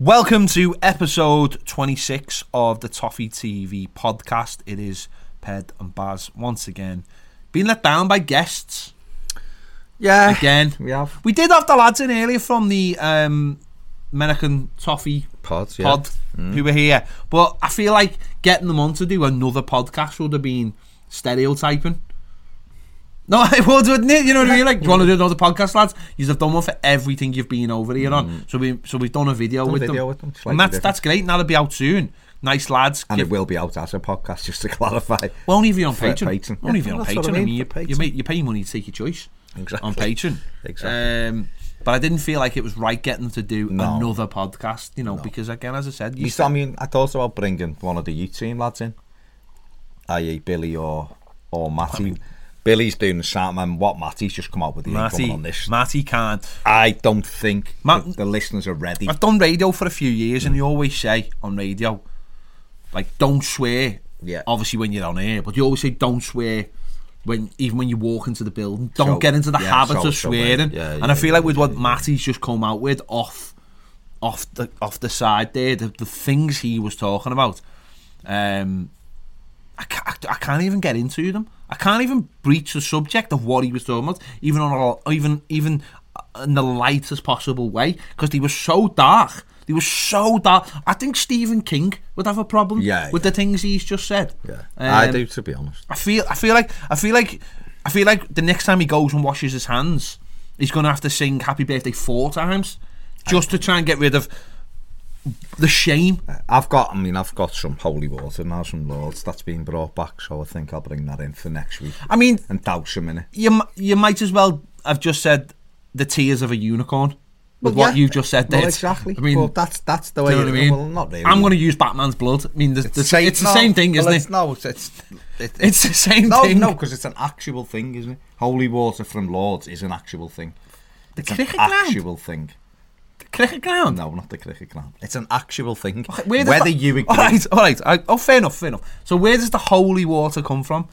Welcome to episode 26 of the Toffee TV podcast. It is Ped and Baz once again. Being let down by guests Yeah. again. We have. We did have the lads in earlier from the um, American Toffee Pods, yeah. pod who were here, but I feel like getting them on to do another podcast would have been stereotyping. No, I would, wouldn't it? You know what I mean? Like, do you want to do another podcast, lads? You've done one for everything you've been over here on. So we, so we've done a video, Done with, video them. with them, and that's different. that's great. Now they'll be out soon. Nice lads. And Give- it will be out as a podcast, just to clarify. well, only if you're on Patreon. Patreon. Only if you're on Patreon. I I mean, mean, you, for you, Patreon. pay, you pay money to take your choice Exactly. on Patreon. Exactly. Um, but I didn't feel like it was right getting them to do No. another podcast, you know, because again, as I said, you You I mean, I thought about bringing one of the youth team lads in, i.e. Billy or or Matty. Billy's doing the sound, and what Matty's just come out with the Matty, on this. Matty can't. I don't think Matt- the, listeners are ready. I've done radio for a few years, and you always say on radio, like, don't swear. Yeah. Obviously, when you're on air, but you always say don't swear. When even when you walk into the building, don't So- get into the yeah, habit so- of so, swearing. yeah, and I feel like with what. Matty's just come out with off, off the off the side there, the, the things he was talking about, um, I can't, I can't even get into them. I can't even breach the subject of what he was talking about, even on a, even even in the lightest possible way, because they were so dark. They were so dark. I think Stephen King would have a problem Yeah, with yeah. the things he's just said. yeah, I Um, do, to be honest. I feel I feel like I feel like I feel like the next time he goes and washes his hands, he's gonna have to sing Happy Birthday four times just to try and get rid of the shame. I've got, I mean, I've got some holy water now, some Lourdes that's been brought back, so I think I'll bring that in for next week I mean, and douse them in it. you you might as well have just said the tears of a unicorn with Well, what yeah. you just said there. Well, exactly. I mean, well, that's that's the way. you know what I mean? Well, not really. I'm going to use Batman's blood. I mean, the, the, it's the no, same thing, isn't it's, it? No, it's it's, it, It's the same no, thing. no, because it's an actual thing, isn't it? Holy water from Lourdes is an actual thing. the It's an cricket ground. actual thing. The cricket ground. No, not the cricket ground. It's an actual thing. Where does Whether that- you agree, All right, all right. I, oh, fair enough, fair enough. So where does the holy water come from?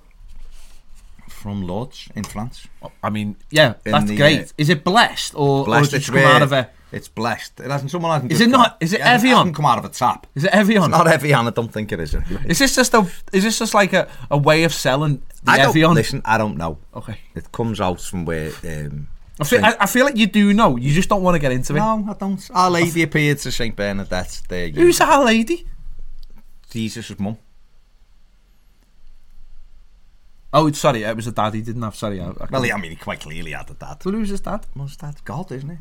from Lourdes in France, I mean, yeah, In that's the, great. uh, is it blessed or, or blessed. has it It's just come out of a? It's blessed. It hasn't. Someone hasn't. Is just it not- is it it hasn't- Evian? hasn't come out of a tap. Is it Evian? Not Evian. I don't think it is. Anyway. Is this just a? Is this just like a, a way of selling the I don't Evian? listen. I don't know. Okay. It comes out from where. Um, I feel, I, I feel like you do know. You just don't want to get into it. no, I don't. Our Lady appeared to Saint Bernadette. There, you Who's our lady? Jesus' mum? Oh, sorry, it was a dad. He didn't have. Sorry, I, I Well, I mean, he quite clearly had a dad. Well, who's his dad? Was that God, isn't it?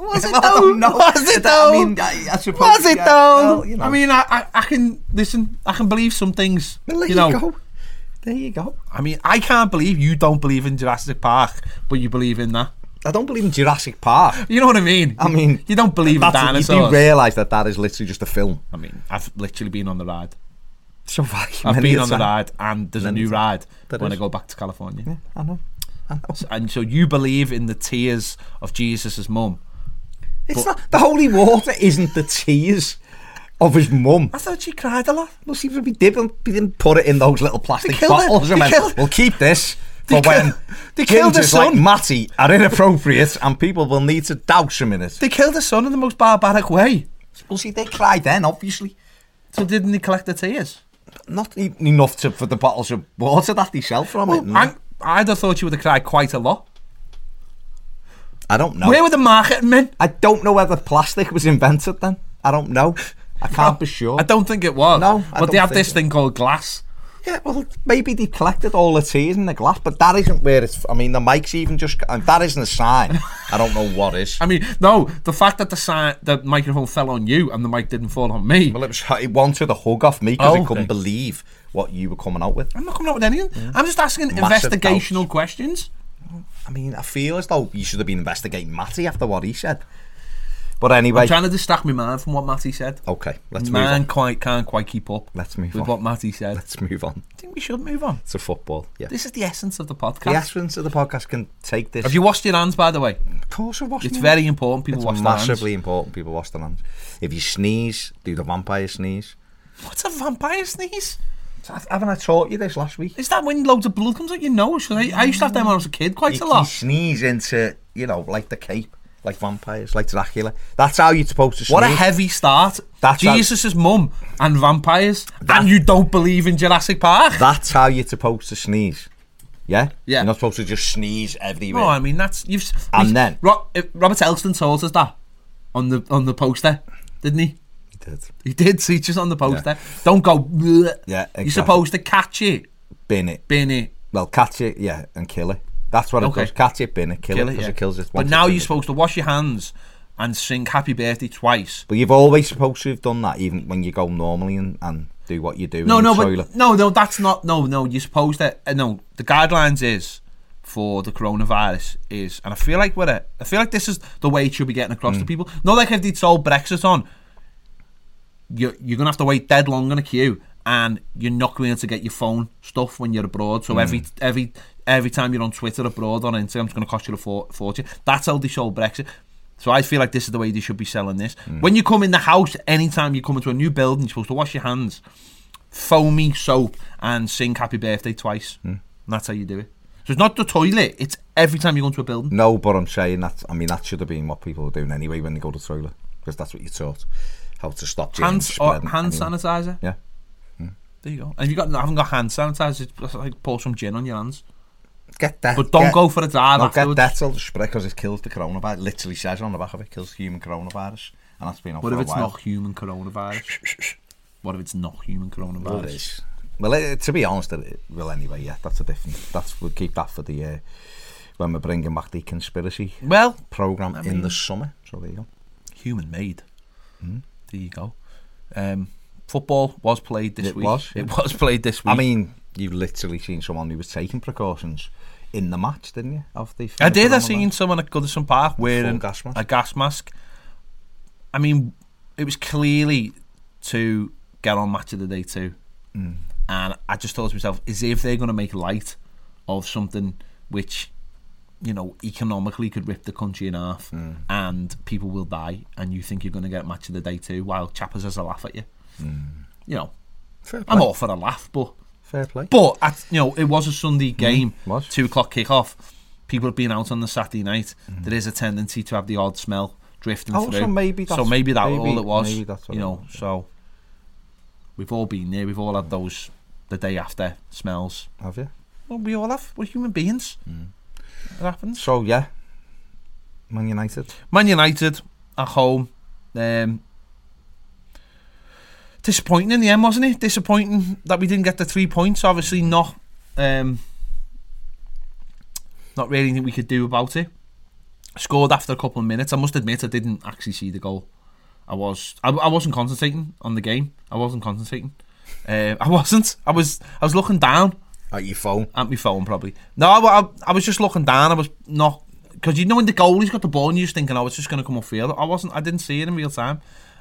Was Well, I don't. Was it I though? mean, I, I suppose. Was it yeah, though? well, you know. I mean, I, I, I can listen. I can believe some things. Well, there you you, know, go. There you go. I mean, I can't believe you don't believe in Jurassic Park, but you believe in that. I don't believe in Jurassic Park. You know what I mean? I mean, you don't believe in That's, you dinosaurs. do realise that that is literally just a film. I mean, I've literally been on the ride. So right, I've been on the ride, and there's a new ride when is. I go back to California. Yeah, I know. I know. And so you believe in the tears of Jesus' mum. It's not the holy water. Isn't the tears of his mum? I thought she cried a lot. Well, see, if we didn't, we didn't put it in those little plastic bottles. They and killed- we'll keep this for when they killed the gingers like son. Matty are inappropriate and people will need to douse him in it. They killed her son in the most barbaric way. Well, see, they cried then, obviously. So didn't they collect the tears? Not e- enough to for the bottles of water that they sell from it. I, I'd have thought you would have cried quite a lot. I don't know. Where were the marketing men? I don't know whether plastic was invented then. I don't know. I can't be sure. I don't think it was. No, I but they had this it- thing called glass. Yeah, well, maybe they collected all the tears in the glass, but that isn't where it's. I mean, the mic's even just. And that isn't a sign. I don't know what is. I mean, no, the fact that the si- the microphone fell on you and the mic didn't fall on me. Well, it was. It wanted a hug off me because Oh, it couldn't okay. believe what you were coming out with. I'm not coming out with anything. Mm. I'm just asking Massive investigational doubts. questions. I mean, I feel as though you should have been investigating Matty after what he said. But anyway, I'm trying to distract my mind from what Matty said. okay, let's move Man on. quite can't quite keep up Let's move with on. what Matty said. Let's move on. I think we should move on. It's a football. Yeah. This is the essence of the podcast. the essence of the podcast can take this. Have you washed your hands, by the way? Of course, I've washed It's very important people It's wash their massively hands. important. People wash their hands. If you sneeze, do the vampire sneeze. What's a vampire sneeze? Haven't I taught you this last week? Is that when loads of blood comes out your nose? I, I used to have them when I was a kid quite you, a you lot. sneeze into, you know, like the cape. Like vampires, like Dracula. That's how you're supposed to sneeze. What a heavy start. That's how- Jesus' mum and vampires. and you don't believe in Jurassic Park? That's how you're supposed to sneeze. Yeah? Yeah. You're not supposed to just sneeze everywhere. no, I mean that's you've. And then- Ro- uh, Robert Elston told us that on the on the poster, didn't he? He did. He did. See, just on the poster. Don't go. "Bleh." Yeah, You're supposed to catch it, Bin it. bin it, Well, catch it, yeah, and kill it. That's what it Okay. does. Catch it, bin it, kill, kill it, it. because Yeah. it kills it. but now you're it. supposed to wash your hands and sing "Happy Birthday" twice. But you've always supposed to have done that, even when you go normally and, and do what you do No, in no, the toilet. but no, no, that's not. No, no, you're supposed to. Uh, no, the guidelines is for the coronavirus is, and I feel like what it. I feel like this is the way it should be getting across Mm. to people. Not like if they'd sold Brexit on. You're you're gonna have to wait dead long in a queue, and you're not going to be able to get your phone stuff when you're abroad. Mm. So every every every time you're on Twitter abroad on Instagram, it's going to cost you a for- fortune. That's how they sold Brexit. So I feel like this is the way they should be selling this. Mm. When you come in the house, anytime you come into a new building, you're supposed to wash your hands foamy soap and sing happy birthday twice. And that's how you do it. So it's not the toilet, it's every time you go into a building. No, but I'm saying that, I mean, that should have been what people were doing anyway when they go to the toilet, because that's what you're taught. How to stop germs Hand, or hand anyway. sanitizer. Yeah. There you go. And if you got, I haven't got hand sanitizer, it's like pour some gin on your hands. Get that. But don't get, go for a dive No, get afterwards. Dettol to spray because it kills the coronavirus. Literally says on the back of it, kills human coronavirus. And that's been on What for if a it's while. not human coronavirus? what if it's not human coronavirus? Well, it is. Well, it, to be honest, it, well, anyway, yeah, that's a different. That's we'll keep that for the uh, when we're bringing back the conspiracy Well, program in mean- the summer. So there you go. human made. Hmm? There you go. Um, football was played this It week. was, yeah. It was played this week. I mean, you've literally seen someone who was taking precautions in the match, didn't you? Of the I did. I seen someone at Goodison Park wearing gas mask. a gas mask. I mean, it was clearly to get on match of the day too, Mm. and I just thought to myself, is if they're going to make light of something which, you know, economically could rip the country in half, Mm. and people will die, and you think you're going to get match of the day too, while Chappers has a laugh at you. You know, I'm all for a laugh, but Fair play. but at, you know, it was a Sunday game, Mm, was. two o'clock kick-off. People have been out on the Saturday night. Mm. There is a tendency to have the odd smell drifting Oh, through. so maybe so maybe that maybe- all it was. maybe that's what you know, was, so we've all been there. We've all had those the day after smells. Have you? Well, we all have. We're human beings. Mm. It happens. So yeah, Man United. Man United at home. Um, disappointing in the end, wasn't it? Disappointing that we didn't get the three points. Obviously, not um, not really anything we could do about it. Scored after a couple of minutes. I must admit, I didn't actually see the goal. I was I, I wasn't concentrating on the game. I wasn't concentrating. Uh, I wasn't. I was I was looking down At your phone. at my phone probably. No, I, I, I was just looking down. I was not because you know when the goalie's got the ball and you're just thinking, oh, it's just going to come off field. I wasn't. I didn't see it in real time.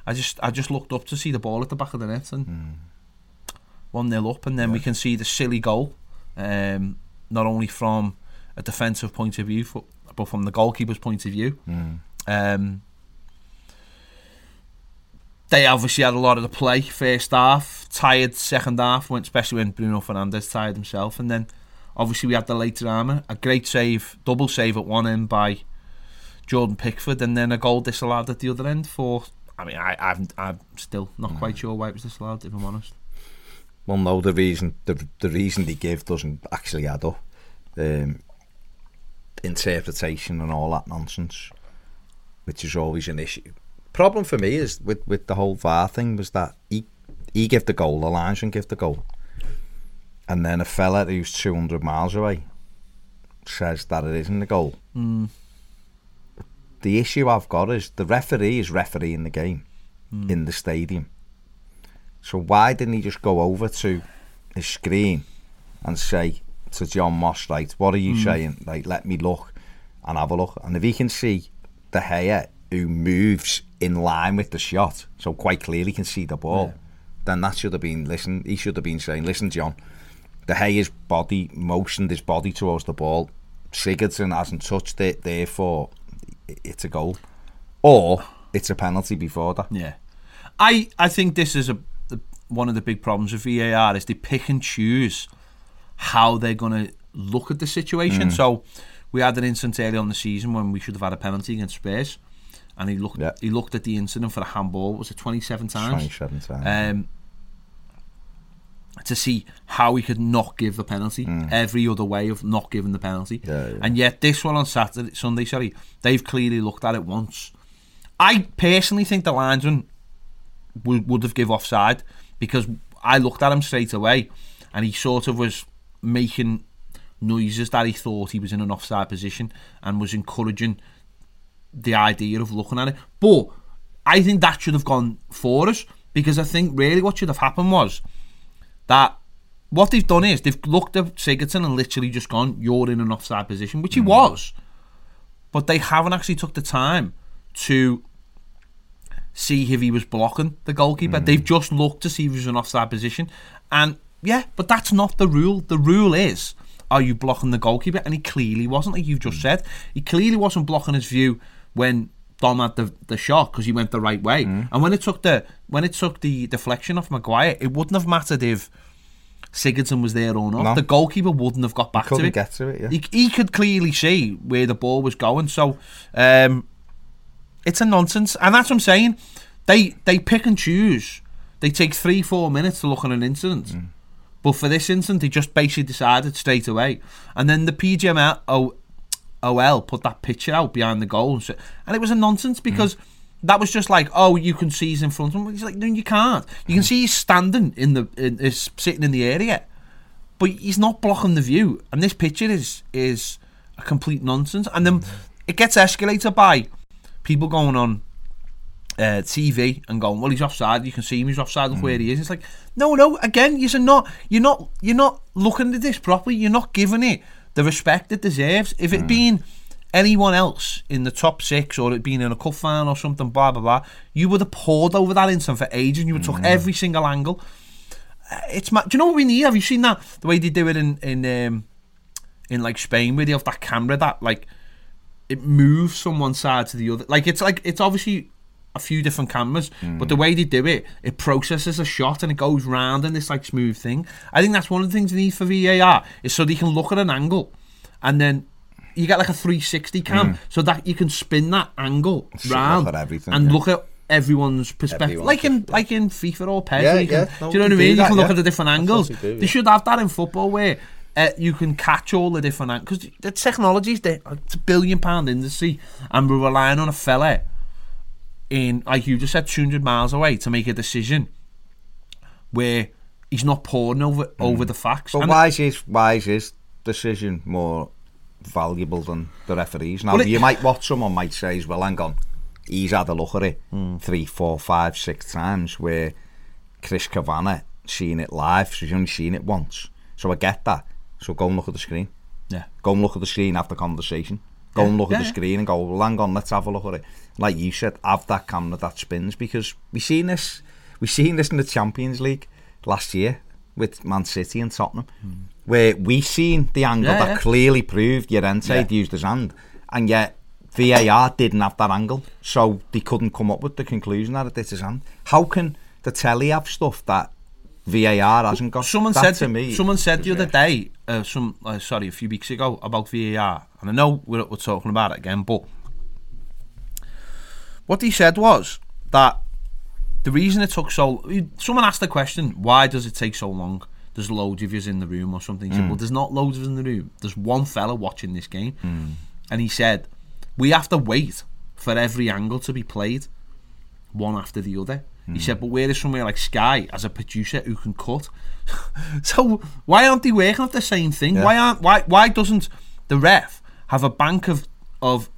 I just I just looked up to see the ball at the back of the net and one nil up, and then we can see the silly goal. Um, not only from a defensive point of view, but from the goalkeeper's point of view. Um, they obviously had a lot of the play first half, tired second half, when, especially when Bruno Fernandes tired himself, and then obviously we had the late drama, a great save, double save at one end by Jordan Pickford, and then a goal disallowed at the other end for. I mean, I, I'm, I'm still not quite sure why it was disallowed, if I'm honest. Well, no, the reason the the reason they give doesn't actually add up. Um, interpretation and all that nonsense, which is always an issue. Problem for me is with with the whole VAR thing was that he he gave the goal, the linesman give the goal, and then a fella who's two hundred miles away says that it isn't the goal. The issue I've got is the referee is refereeing the game hmm. in the stadium. So why didn't he just go over to his screen and say to John Moss, right, what are you hmm. saying? Like, let me look and have a look. And if he can see De Gea who moves in line with the shot, so quite clearly can see the ball, then that should have been, listen, he should have been saying, listen, John, De Gea's body motioned his body towards the ball. Sigurdsson hasn't touched it, therefore it's a goal. Or it's a penalty before that. Yeah, I I think this is a, the, one of the big problems with VAR is they pick and choose how they're going to look at the situation. So we had an incident early on the season when we should have had a penalty against Spurs, and he looked Yeah. he looked at the incident for a handball. Was it twenty seven times? 27 times. um, to see how he could not give the penalty. Every other way of not giving the penalty. Mm. Yeah, yeah. And yet this one on Saturday, Sunday, sorry, they've clearly looked at it once. I personally think the linesman would, would have give offside because I looked at him straight away and he sort of was making noises that he thought he was in an offside position and was encouraging the idea of looking at it. But I think that should have gone for us because I think really what should have happened was that what they've done is they've looked at Sigurdsson and literally just gone, "You're in an offside position," which he hmm. was, but they haven't actually took the time to see if he was blocking the goalkeeper. Hmm. They've just looked to see if he was in an offside position, and yeah, but that's not the rule. The rule is. Are you blocking the goalkeeper? And he clearly wasn't, like you've just hmm. said. He clearly wasn't blocking his view when Dom had the, the shot because he went the right way. And when it took the when it took the deflection off Maguire, it wouldn't have mattered if Sigurdsson was there or not. No. The goalkeeper wouldn't have got back to it. get to it, yeah. He, he could clearly see where the ball was going. So um, it's a nonsense, and that's what I'm saying. They they pick and choose. They take three four minutes to look at an incident. Mm. But for this incident, they just basically decided straight away. And then the PGML O- OL put that picture out behind the goal. And, so, and it was a nonsense because that was just like, oh, you can see he's in front of him. He's like, no, you can't. You can see he's standing in the, in, is sitting in the area. But he's not blocking the view. And this picture is is a complete nonsense. And then it gets escalated by people going on uh, TV and going, well, he's offside. You can see him. He's offside. Look where he is. It's like, no, no. Again, you're not. You're not. You're not looking at this properly. You're not giving it the respect it deserves. If it been anyone else in the top six or it been in a cup final or something, blah blah blah, you would have poured over that incident for ages. and You would took every single angle. It's ma- do you know what we need? Have you seen that the way they do it in in um, in like Spain where they have that camera that like it moves from one side to the other. Like it's like it's obviously a few different cameras, but the way they do it, it processes a shot and it goes round in this like smooth thing. I think that's one of the things they need for VAR is so they can look at an angle and then you get like a 360 cam so that you can spin that angle round and yeah. look at everyone's perspective Everyone's like in like in FIFA or PES Yeah, you can, yeah. No, do you know what I mean do you can look yeah. at the different angles they do, they should have that in football where uh, you can catch all the different angles because the technology's there uh, it's a billion pound industry and we're relying on a fella in like you just said 200 miles away to make a decision where he's not pouring over over the facts But And- why is his why is his decision more valuable than the referees? Now Well, it- you might watch someone might say, "Well, hang on, he's had a look at it Hmm. three, four, five, six times." Where Chris Kavanagh seen it live, so he's only seen it once. So I get that. So go and look at the screen. yeah Go and look at the screen, have the conversation. Go and look at the screen and go, well, hang on, let's have a look at it. Like you said, have that camera that spins because we seen this, we seen this in the Champions League last year with Man City and Tottenham, hmm. where we seen the angle. Yeah, that yeah. clearly proved Llorente Yeah. used his hand, and yet VAR didn't have that angle, so they couldn't come up with the conclusion that it did his hand. How can the telly have stuff that VAR hasn't got? Someone said to me. Someone said the other day, uh, some uh, sorry, a few weeks ago about VAR, and I know we're, we're talking about it again, but what he said was that the reason it took so. Someone asked the question, why does it take so long? There's loads of yous in the room or something. He said, well, there's not loads of us in the room. There's one fella watching this game, and he said, we have to wait for every angle to be played, one after the other. He said, but where is somewhere like Sky as a producer who can cut? so why aren't they working off the same thing? Yeah. Why aren't why why doesn't the ref have a bank of of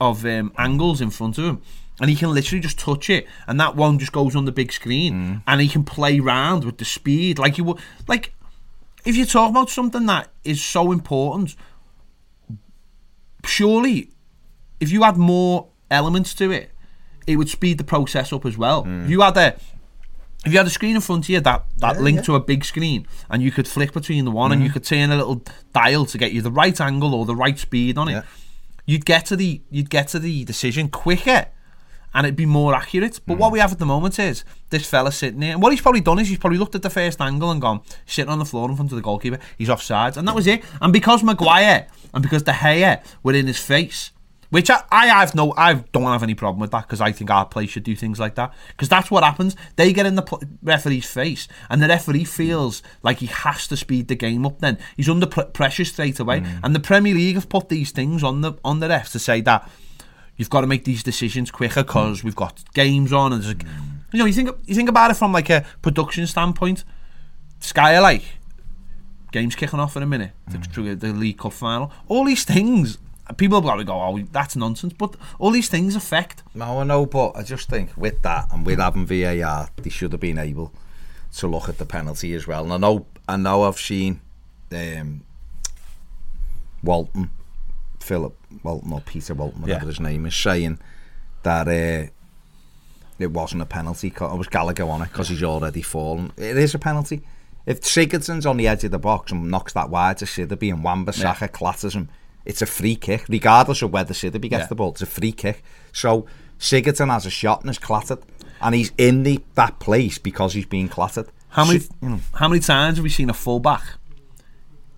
of um, angles in front of him? And he can literally just touch it, and that one just goes on the big screen, and he can play round with the speed like you would. Like, if you're talking about something that is so important, surely if you add more elements to it, it would speed the process up as well. If you had a if you had a screen in front of you that, that Yeah, linked yeah. to a big screen and you could flick between the one and you hmm. could turn a little dial to get you the right angle or the right speed on it, Yeah. you'd get to the you'd get to the decision quicker. and it'd be more accurate. But what hmm. we have at the moment is this fella sitting there, and what he's probably done is he's probably looked at the first angle and gone sitting on the floor in front of the goalkeeper. He's offside, and that was it. And because Maguire and because De Gea were in his face. Which I, I have no, I don't have any problem with that because I think our play should do things like that because that's what happens. They get in the pl- referee's face and the referee feels like he has to speed the game up. Then he's under pr- pressure straight away, mm. and the Premier League have put these things on the on the refs to say that you've got to make these decisions quicker because mm. we've got games on and there's a, mm. you know you think you think about it from like a production standpoint. Sky are like games kicking off in a minute. The, the League Cup final, all these things. People probably go, "Oh, that's nonsense," but all these things affect. No, I know, but I just think with that and with having VAR, they should have been able to look at the penalty as well. And I know, I know, I've seen um, Walton, Philip Walton or Peter Walton, whatever Yeah. his name is, saying that uh, it wasn't a penalty. It was Gallagher on it because he's already fallen. It is a penalty. If Sigurdsson's on the edge of the box and knocks that wide to Sidibe and Wan-Bissaka clatters him, it's a free kick, regardless of whether Sidibe gets Yeah. the ball. It's a free kick. So Sigurdsson has a shot and is clattered, and he's in the that place because he's being clattered. How many you know, how many times have we seen a fullback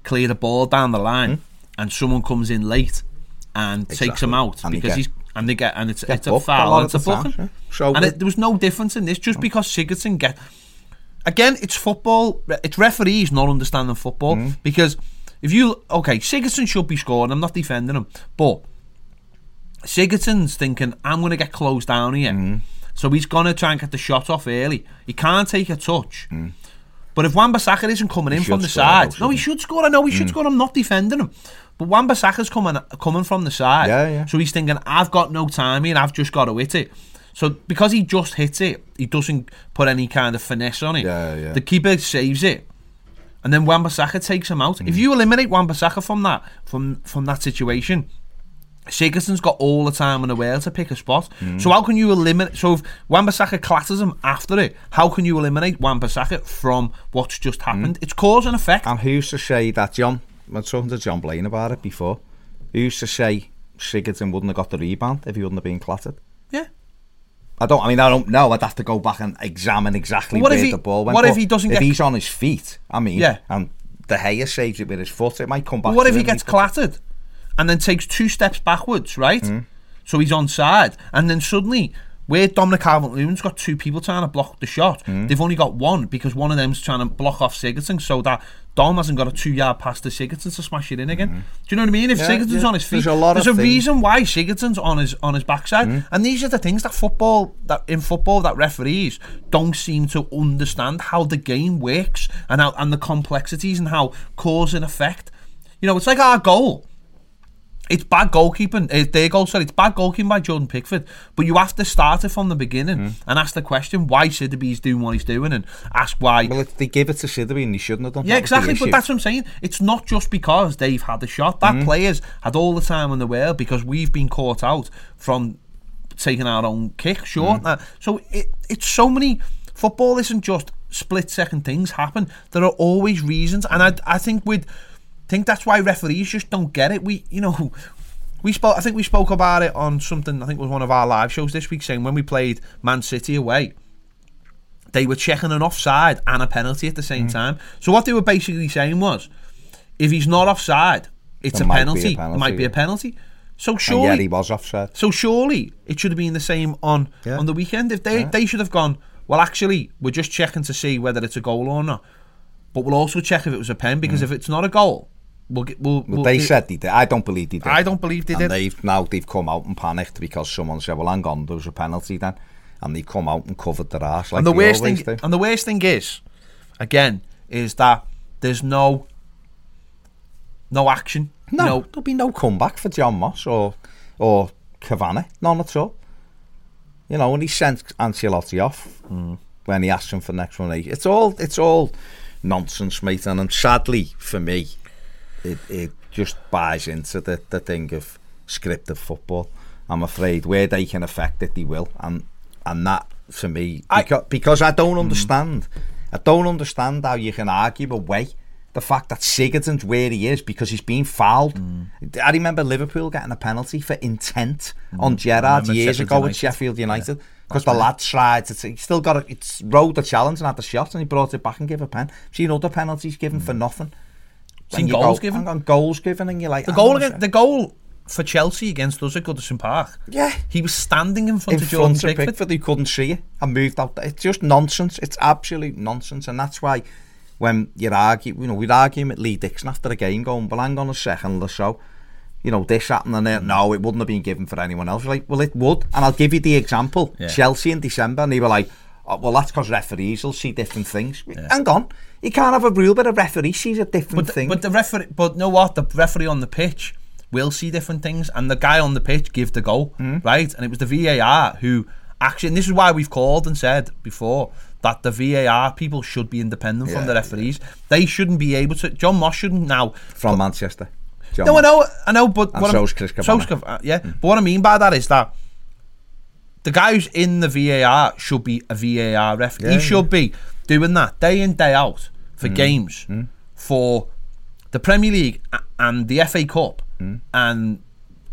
clear the ball down the line and someone comes in late and takes Hmm? Him out And because get- he's and they get and it's get it's a a foul and it's a booking. yeah. So and it- there was no difference in this just because Sigurdsson get again it's football it's referees not understanding football Hmm. because if you okay Sigurdsson should be scoring I'm not defending him but Sigurdsson's thinking, I'm going to get closed down here. Mm-hmm. So he's going to try and get the shot off early. He can't take a touch. Mm. But if Wan-Bissaka isn't coming in from the side, though, no, he shouldn't should score. I know he should score. I'm not defending him. But Wan-Bissaka's coming coming from the side. Yeah, yeah. So he's thinking, I've got no time here. I've just got to hit it. So because he just hits it, he doesn't put any kind of finesse on it. Yeah, yeah. The keeper saves it. And then Wan-Bissaka takes him out. Mm. If you eliminate Wan-Bissaka from that from from that situation, Sigurdsson's got all the time in the world to pick a spot. Mm. So how can you eliminate? So if Wan-Bissaka clatters him after it, how can you eliminate Wan-Bissaka from what's just happened? It's cause and effect. And who's to say that John? I was talking to John Blaine about it before. Who's to say Sigurdsson wouldn't have got the rebound if he wouldn't have been clattered? yeah. I don't. I mean, I don't know. I'd have to go back and examine exactly What if where he- the ball went. what if he doesn't If get- he's on his feet, I mean, Yeah. and De Gea saves it with his foot, it might come back. But what if he gets clattered and then takes two steps backwards, right? Mm. So he's on side, and then suddenly, where Dominic Calvert-Lewin's got two people trying to block the shot, Mm. they've only got one because one of them's trying to block off Sigurdsson, so that Dom hasn't got a two-yard pass to Sigurdsson to smash it in again. Do you know what I mean? If. Yeah, Sigurdsson's yeah. on his feet, There's a lot of there's a things. Mm. reason why Sigurdsson's on his on his backside, and these are the things that football that in football that referees don't seem to understand how the game works and how and the complexities and how cause and effect. You know, it's like our goal. It's bad goalkeeping. It's their goal, sorry. It's bad goalkeeping by Jordan Pickford. But you have to start it from the beginning Mm. and ask the question why Sidibe's doing what he's doing and ask why. Well, if they give it to Sidibe and he shouldn't have done. yeah, exactly. But that's what I'm saying. It's not just because they've had the shot. That Mm. players had all the time in the world because we've been caught out from taking our own kick short. Mm. Uh, So it, it's so many. Football isn't just split second things happen. There are always reasons, and I I think with think that's why referees just don't get it. We you know. We spoke. I think we spoke about it on something. I think was one of our live shows this week, saying when we played Man City away, they were checking an offside and a penalty at the same Mm. time. So what they were basically saying was, if he's not offside, it's a be a penalty. It might be a penalty. So And surely, he was offside. so surely it should have been the same on Yeah. on the weekend. If they they should have gone, well, actually, we're just checking to see whether it's a goal or not. But we'll also check if it was a pen because if it's not a goal, we'll get. We'll, Mm. Well, we'll they get- said they did. I don't believe they did. I don't believe they and did. they've now they've come out and panicked because someone said, "Well, hang on, there was a penalty then," and they've come out and covered their ass like and the worst thing, do. and the worst thing is, again, is that there's no no action. No, know, there'll be no comeback for John Moss or or Kavanagh, none at all. You know, when he sent Ancelotti off when he asked him for next one, it's all it's all nonsense, mate. And um, sadly for me, it it just buys into the the thing of scripted football. I'm afraid where they can affect it, they will, and and that for me I- because, because I don't mm-hmm. understand. I don't understand how you can argue away the fact that Sigurdsson's where he is because he's been fouled. Mm. I remember Liverpool getting a penalty for intent mm. on Gerrard years Sheffield ago United. Sheffield United. Because the lad tried to, he still got it, it's rode the challenge and had the shot and he brought it back and gave a pen. Seen other penalties given for mm. nothing. Seen you goals go, given? on, goals given and you're like, The goal against the goal for Chelsea against us at Goodison Park. Yeah. He was standing in front in of Jordan front Pickford. Pickford, he couldn't see it and moved out. there. It's just nonsense. It's absolute nonsense, and that's why when you're arguing, you know, we'd argue with Lee Dixon after the game, going, "Well, hang on a second, or so." You know, this happened and that. No, it wouldn't have been given for anyone else. You're like, well, it would, and I'll give you the example. Yeah. Chelsea in December, and they were like, oh, "Well, that's because referees will see different things." Hang on, you can't have a rule, but a referee sees a different But thing. but the referee, but know what? The referee on the pitch will see different things, and the guy on the pitch give the goal, Hmm? right? And it was the VAR who actually, and this is why we've called and said before that the VAR people should be independent from the referees. They shouldn't be able to. John Moss shouldn't now. from Manchester. John No, I know, I know, but And what so's Chris Kavanagh. so's Cav- uh, yeah, but what I mean by that is that the guy who's in the VAR should be a VAR ref. Yeah, he yeah. should be doing that day in day out for Mm. games for the Premier League and the FA Cup, and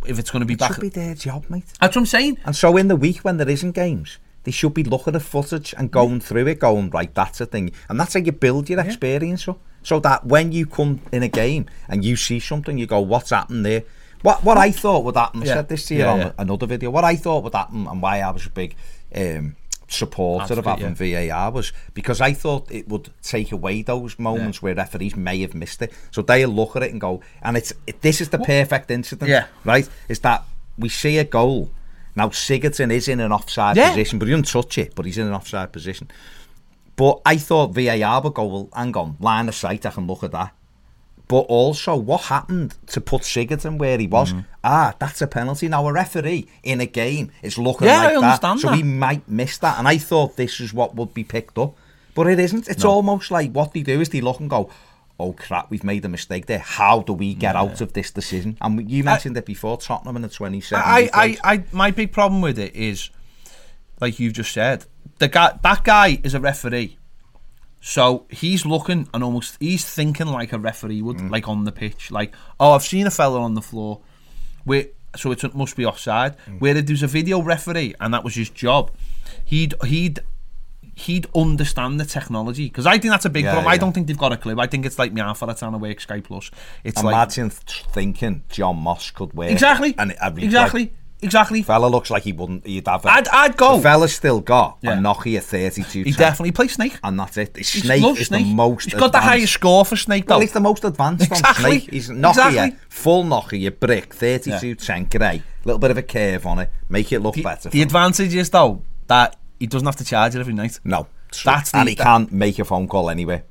if it's going to be Mm. It back, should be their job, mate. that's what I'm saying. And so in the week when there isn't games, they should be looking at footage and going through it, going, right, that's a thing. And that's how you build your experience up. So that when you come in a game and you see something, you go, what's happened there? What what I thought would happen, I said this to you Yeah, on yeah. another video, what I thought would happen and why I was a big um, supporter of having VAR was because I thought it would take away those moments where referees may have missed it. So they'll look at it and go, and it's it, this is the perfect incident, Yeah. right? Is that we see a goal. Now Sigurdsson is in an offside Yeah. position, but he doesn't touch it, but he's in an offside position. But I thought VAR would go, well, hang on, line of sight, I can look at that. But also, what happened to put Sigurdsson where he was? Mm-hmm. Ah, that's a penalty. Now, a referee in a game is looking Yeah, like I that. understand so he might miss that. And I thought this is what would be picked up. But it isn't. It's almost like what they do is they look and go, oh crap, we've made a mistake there. How do we get out of this decision? And you mentioned it before, Tottenham in the 27. I, I, I, my big problem with it is, like you've just said, the guy, that guy is a referee, so he's looking and almost he's thinking like a referee would, Mm. like on the pitch, like, oh, I've seen a fella on the floor, where so it must be offside. Mm. Where there's a video referee and that was his job, he'd he'd he'd understand the technology because I think that's a big Yeah, problem. I don't think they've got a clue. I think it's like trying to work Sky Plus. It's like Imagine th- thinking John Moss could wear exactly, and a replay. exactly, exactly. Fella looks like he wouldn't. He'd have. A, I'd I'd go. The fella's still got Yeah. a Nokia 32. He definitely plays Snake. and that's it. Snake is Snake. the most. He's got the highest score for Snake though. Well, he's the most advanced Exactly. on Snake. He's Nokia, Exactly. full Nokia, brick, 32 10 grey, little bit of a curve on it, make it look the, better. the advantage is though that he doesn't have to charge it every night. no, That's and the- he can't make a phone call anyway.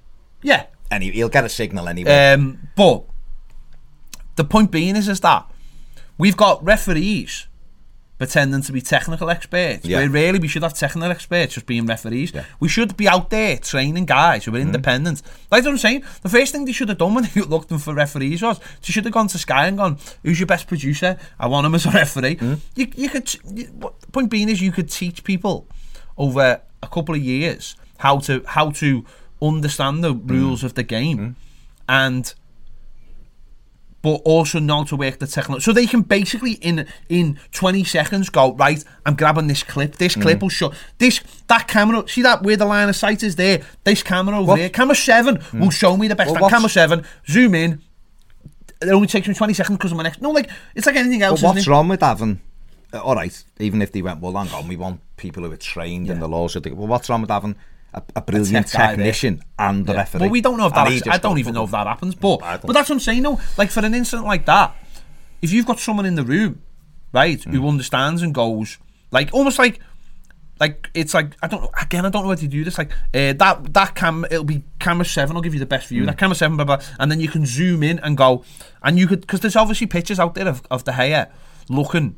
Yeah. And he, he'll get a signal anyway. Um, but the point being is is that we've got referees pretending to be technical experts. Yeah. Where really we should have technical experts just being referees. Yeah. We should be out there training guys who are mm. independent. Like what I'm saying, the first thing they should have done when they looked them for referees was they should have gone to Sky and gone, "Who's your best producer? I want him as a referee." Mm-hmm. You, you could. You, point being is you could teach people over a couple of years how to how to understand the mm. rules of the game mm. and but also know to work the technology. So they can basically in in 20 seconds go, right, I'm grabbing this clip. This clip will show this that camera. See that where the line of sight is there? This camera over there. Camera seven will show me the best. Well, camera seven, zoom in. It only takes me 20 seconds because of my next. No, like it's like anything else. But what's wrong with having? Uh, all right, even if they went, well, hang on, we want people who are trained in the laws. The, well, what's wrong with having a, a brilliant tech technician and the Yeah. referee? Well, we don't know if that. just I don't even know if that happens. But but that's what I'm saying. No, like for an incident like that, if you've got someone in the room, right, who Mm. understands and goes like almost like. Like it's like I don't know again I don't know how to do this like uh, that that cam it'll be camera seven I'll give you the best Mm. view that camera seven blah, blah, and then you can zoom in and go and you could because there's obviously pictures out there of, of De Gea looking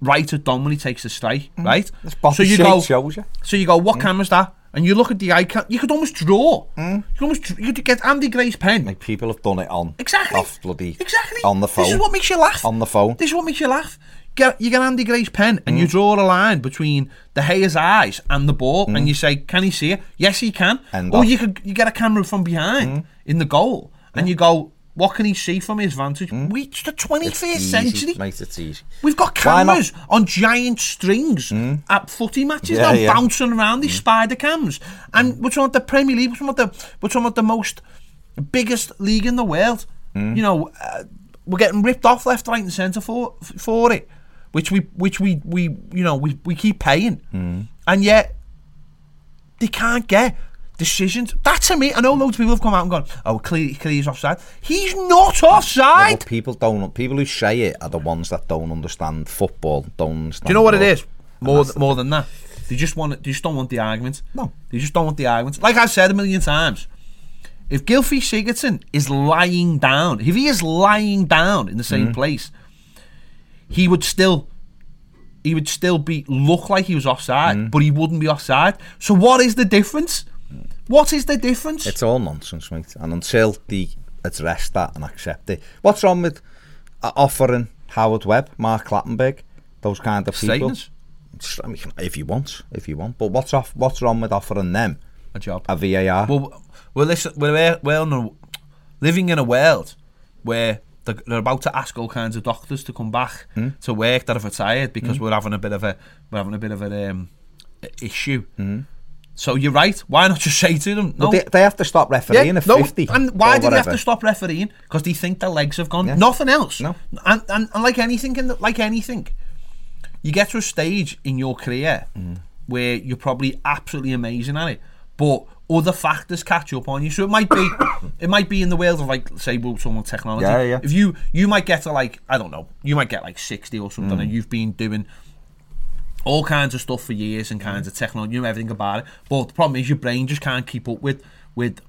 right at Dom when he takes the strike right Mm. Body so you go shows you. so you go, what camera's that? And you look at the icon. You could almost draw. Hmm? You could almost you could get Andy Gray's pen. Like people have done it on exactly. off bloody exactly on the phone. This is what makes you laugh. On the phone. This is what makes you laugh. Get you get Andy Gray's pen and you hmm. draw a line between De Gea's eyes and the ball, and hmm. you say, "Can he see it? Yes, he can." Or off. you could you get a camera from behind in the goal, and you go, what can he see from his vantage? Hmm? We, it's the 21st It's century. Mate, it's easy. We've got cameras on giant strings hmm? at footy matches Yeah, now, yeah. bouncing around these hmm? spider cams. And we're talking about the Premier League, we're talking about the, we're talking about the most biggest league in the world. You know, uh, we're getting ripped off left, right, and centre for for it, which we which we we you know we, we keep paying, and yet they can't get decisions. That to me, I know loads of people have come out and gone, "Oh, clearly, clearly he's offside." He's not offside. people don't. People who say it are the ones that don't understand football. Don't understand. Do you know what it rugby. More, th- more than that. They just want they just don't want the arguments. No. They just don't want the arguments. Like I've said a million times, if Gylfi Sigurdsson is lying down, if he is lying down in the same Mm-hmm. place, he would still he would still be look like he was offside, Mm. but he wouldn't be offside. So what is the difference? What is the difference? It's all nonsense, mate. And until they address that and accept it, what's wrong with uh, offering Howard Webb, Mark Clattenburg, those kind of Statements. people? I mean, if you want, if you want. But what's off? What's wrong with offering them a job, a VAR? Well, well, listen, we're well, a, living in a world where they're about to ask all kinds of doctors to come back mm. to work that have retired because mm. we're having a bit of a we're having a bit of an um, issue. Mm. So you're right. Why not just say to them, no? But they, they have to stop refereeing at no, 50. and why do they have to stop refereeing? Because they think their legs have gone. Yeah. Nothing else. No. And, and and like anything, in the, like anything, you get to a stage in your career Mm. where you're probably absolutely amazing at it, but other factors catch up on you. So it might be, it might be in the world of like, say, well, someone technology. Yeah, yeah. If you you might get to like, I don't know, you might get like sixty or Mm. something, and you've been doing all kinds of stuff for years and kinds of technology, you know everything about it. But the problem is your brain just can't keep up with with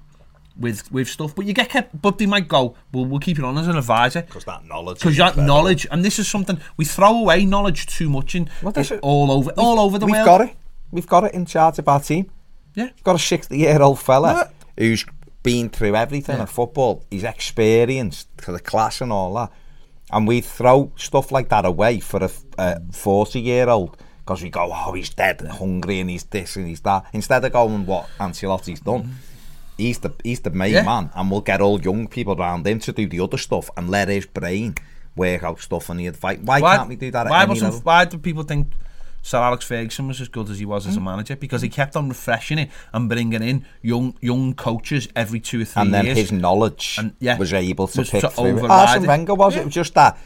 with with stuff. But you get kept. But they might go, well, we'll keep you on as an advisor Because that knowledge. because that incredible. knowledge, and this is something we throw away knowledge too much in Well, this is- all over all over the world We've got it. We've got it in charge of our team. Yeah, We've got a 60 year old fella Yeah. who's been through everything Yeah. at football. He's experienced to the class and all that. And we throw stuff like that away for a 40 year old because we go, oh, he's dead and hungry and he's this and he's that. Instead of going, what Ancelotti's done. He's the he's the main Yeah. man, and we'll get all young people around him to do the other stuff and let his brain work out stuff on the advice. Why, can't we do that? Why wasn't? Why do people think Sir Alex Ferguson was as good as he was Hmm. as a manager? Because he kept on refreshing it and bringing in young young coaches every two or three and then years. his knowledge And, yeah, was able to was pick to through Arsene. Wenger was Yeah. it was just that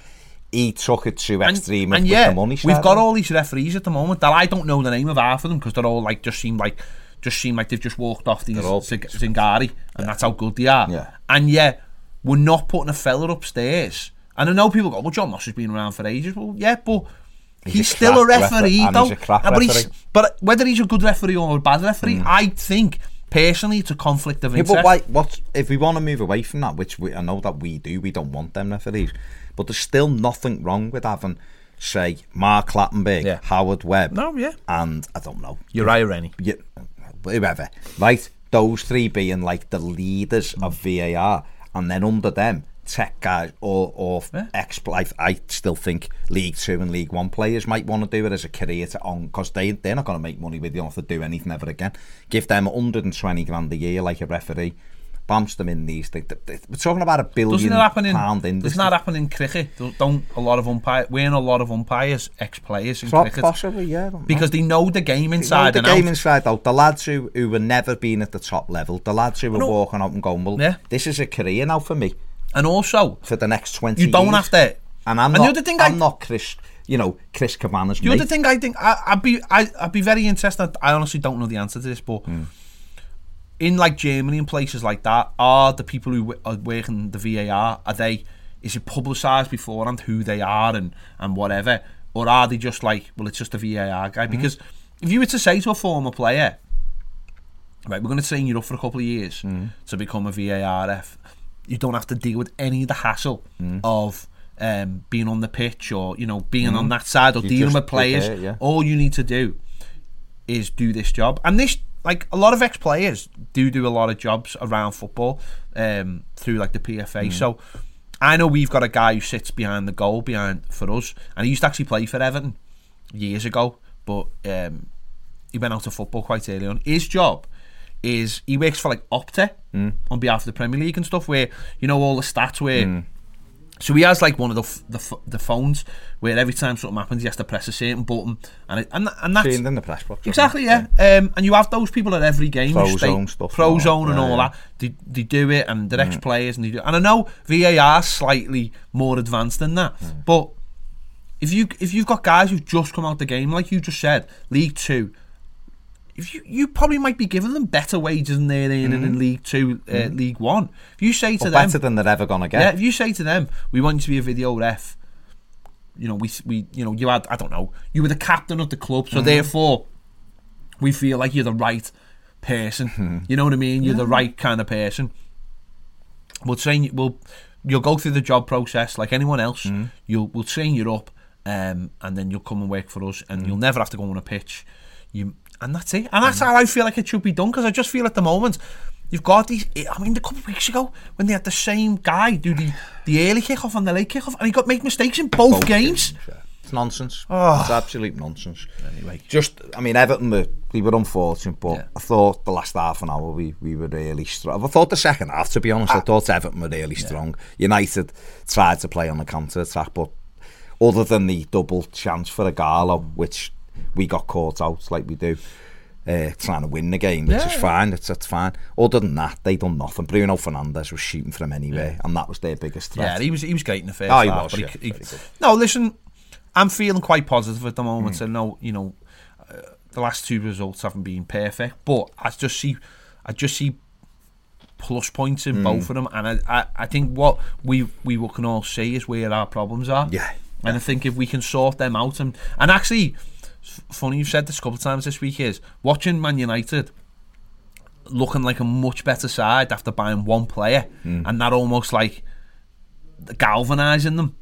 he took it to extreme and with yeah, the money. we've got all these referees at the moment that I don't know the name of half of them because they're all like just seem like just seem like they've just walked off these Zing- Zingari and that's how good they are. Yeah. And yet we're not putting a fella upstairs. And I know people go, "Well, John Moss has been around for ages." Well, yeah, but he's, He's a still a referee, refer- though. he's a Uh, but he's but whether he's a good referee or a bad referee, I think personally it's a conflict of Yeah, interest. but why? What if we want to move away from that? Which we, I know that we do. We don't want them referees, but there's still nothing wrong with having, say, Mark Clattenburg, Yeah. Howard Webb, No, yeah. and I don't know, Uriah Rennie. yeah, whoever, right? Those three being like the leaders of VAR, and then under them, tech guys or or Yeah. ex. I, I still think League Two and League One players might want to do it as a career to on because they they're not going to make money with you. Don't to do anything ever again. Give them 120 grand a year like a referee. Bumps them in these things. We're talking about a billion Doesn't happen in pound industry. doesn't that happen in cricket? Don't, a lot of umpires weren't a lot of umpires ex players in cricket Possibly, yeah. Know. because they know the game know inside the game out. inside out. The lads who, who were never been at the top level, the lads who were walking out and going, well, Yeah. this is a career now for me and also, for the next 20 you don't years. have to. And I'm And not, other thing I'm I- not Chris, you know, Chris Kavanagh's The mate. other thing I think I, I'd be I, I'd be very interested. I honestly don't know the answer to this, but Hmm. In like Germany and places like that, are the people who w- are working the VAR are they? Is it publicised beforehand who they are and and whatever, or are they just like, well, it's just a VAR guy? Because if you were to say to a former player, right, we're going to train you up for a couple of years Hmm. to become a VARF, you don't have to deal with any of the hassle Hmm. of. Um, being on the pitch or you know being on that side or You dealing with players yeah. all you need to do is do this job. And this, like a lot of ex players, do do a lot of jobs around football um, through like the PFA. So I know we've got a guy who sits behind the goal behind for us, and he used to actually play for Everton years ago, but um, he went out of football quite early on. His job is he works for like Opta on behalf of the Premier League and stuff, where you know all the stats where. So he has like one of the the, the phones where every time something happens, he has to press a certain button, and it, and and that's in the press box. Exactly, yeah. Um, and you have those people at every game. Pro stay- zone stuff Pro and all, zone and yeah, all yeah. that. They, they do it, and they're ex-players, and they do. And I know VAR slightly more advanced than that, but if you if you've got guys who've just come out the game, like you just said, League Two. If you, you probably might be giving them better wages than they're earning in mm-hmm. League Two, uh, mm-hmm. League One. If you say to Or them, better than they're ever going to yeah, get. if you say to them, we want you to be a video ref, you know, we we you know, you had I don't know, you were the captain of the club, so mm-hmm. therefore we feel like you're the right person. you know what I mean? You're the right kind of person. We'll train you we'll you'll go through the job process like anyone else. You'll we'll train you up um, and then you'll come and work for us and you'll never have to go on a pitch. You and that's it. And that's how I feel like it should be done because I just feel at the moment you've got these. I mean, a couple of weeks ago when they had the same guy do the the early kickoff and the late kickoff, and he got make mistakes in both, games. Yeah. It's nonsense. Oh. It's absolute nonsense. Anyway. Just, I mean, Everton were, we were unfortunate, but Yeah. I thought the last half an hour we, we were really strong. I thought the second half, to be honest, Ah. I thought Everton were really strong. United tried to play on the counter attack, but other than the double chance for a Gala, which we got caught out like we do. Uh, trying to win the game, which Yeah, is fine. It's, fine. Other than that, they done nothing. Bruno Fernandes was shooting from anywhere, and that was their biggest threat. Yeah, he was he was great in the first Oh, he half, was, yeah, he, he- no, listen, I'm feeling quite positive at the moment. Mm. So no, you know, uh, the last two results haven't been perfect, but I just see, I just see plus points Mm. in both of them, and I, I, I think what we we can all see is where our problems are. Yeah. and I think if we can sort them out, and and actually, funny you've said this a couple of times this week is watching Man United looking like a much better side after buying one player, and that almost like galvanising them.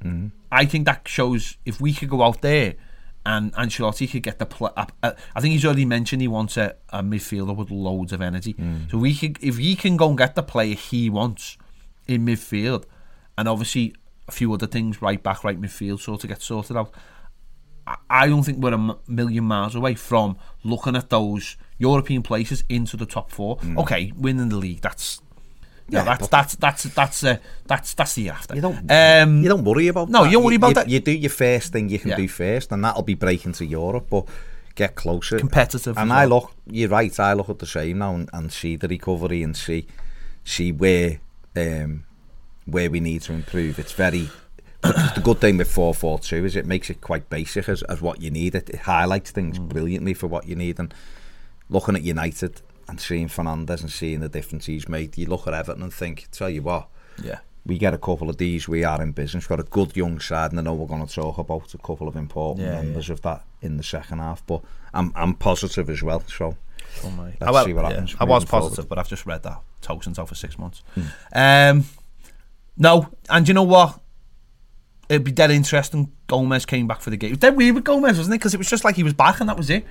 I think that shows if we could go out there and Ancelotti could get the play. Uh, uh, I think he's already mentioned he wants a, a midfielder with loads of energy. So we could, if he can go and get the player he wants in midfield, and obviously a few other things, right back, right midfield, sort of get sorted out. I- don't think we're a million miles away from looking at those European places into the top four. Okay, winning the league, that's yeah, Yeah, that's that's that's that's uh, that's that's the after. You don't. Um, you don't worry about. no, that. you don't worry about you, that. You do your first thing you can Yeah. do first, and that'll be breaking to Europe. But get closer, Competitive And I well. look. You're right. I look at the same now and, and see the recovery and see see where um where we need to improve. It's very. The good thing with 442 is it makes it quite basic as, as what you need. It, it highlights things Mm. brilliantly for what you need. And looking at United and seeing Fernandes and seeing the difference he's made, you look at Everton and think, tell you what, yeah, we get a couple of these, we are in business. We've got a good young side, and I know we're going to talk about a couple of important Yeah, members of that in the second half. But I'm I'm positive as well. So Oh. Let's I, well, see what yeah, happens I was positive, forward. but I've just read that Tolkien's out for six months. Um, no, and you know what? It'd be dead interesting. Gomez came back for the game. It was dead weird with Gomez, wasn't it? Because it was just like he was back and that was it.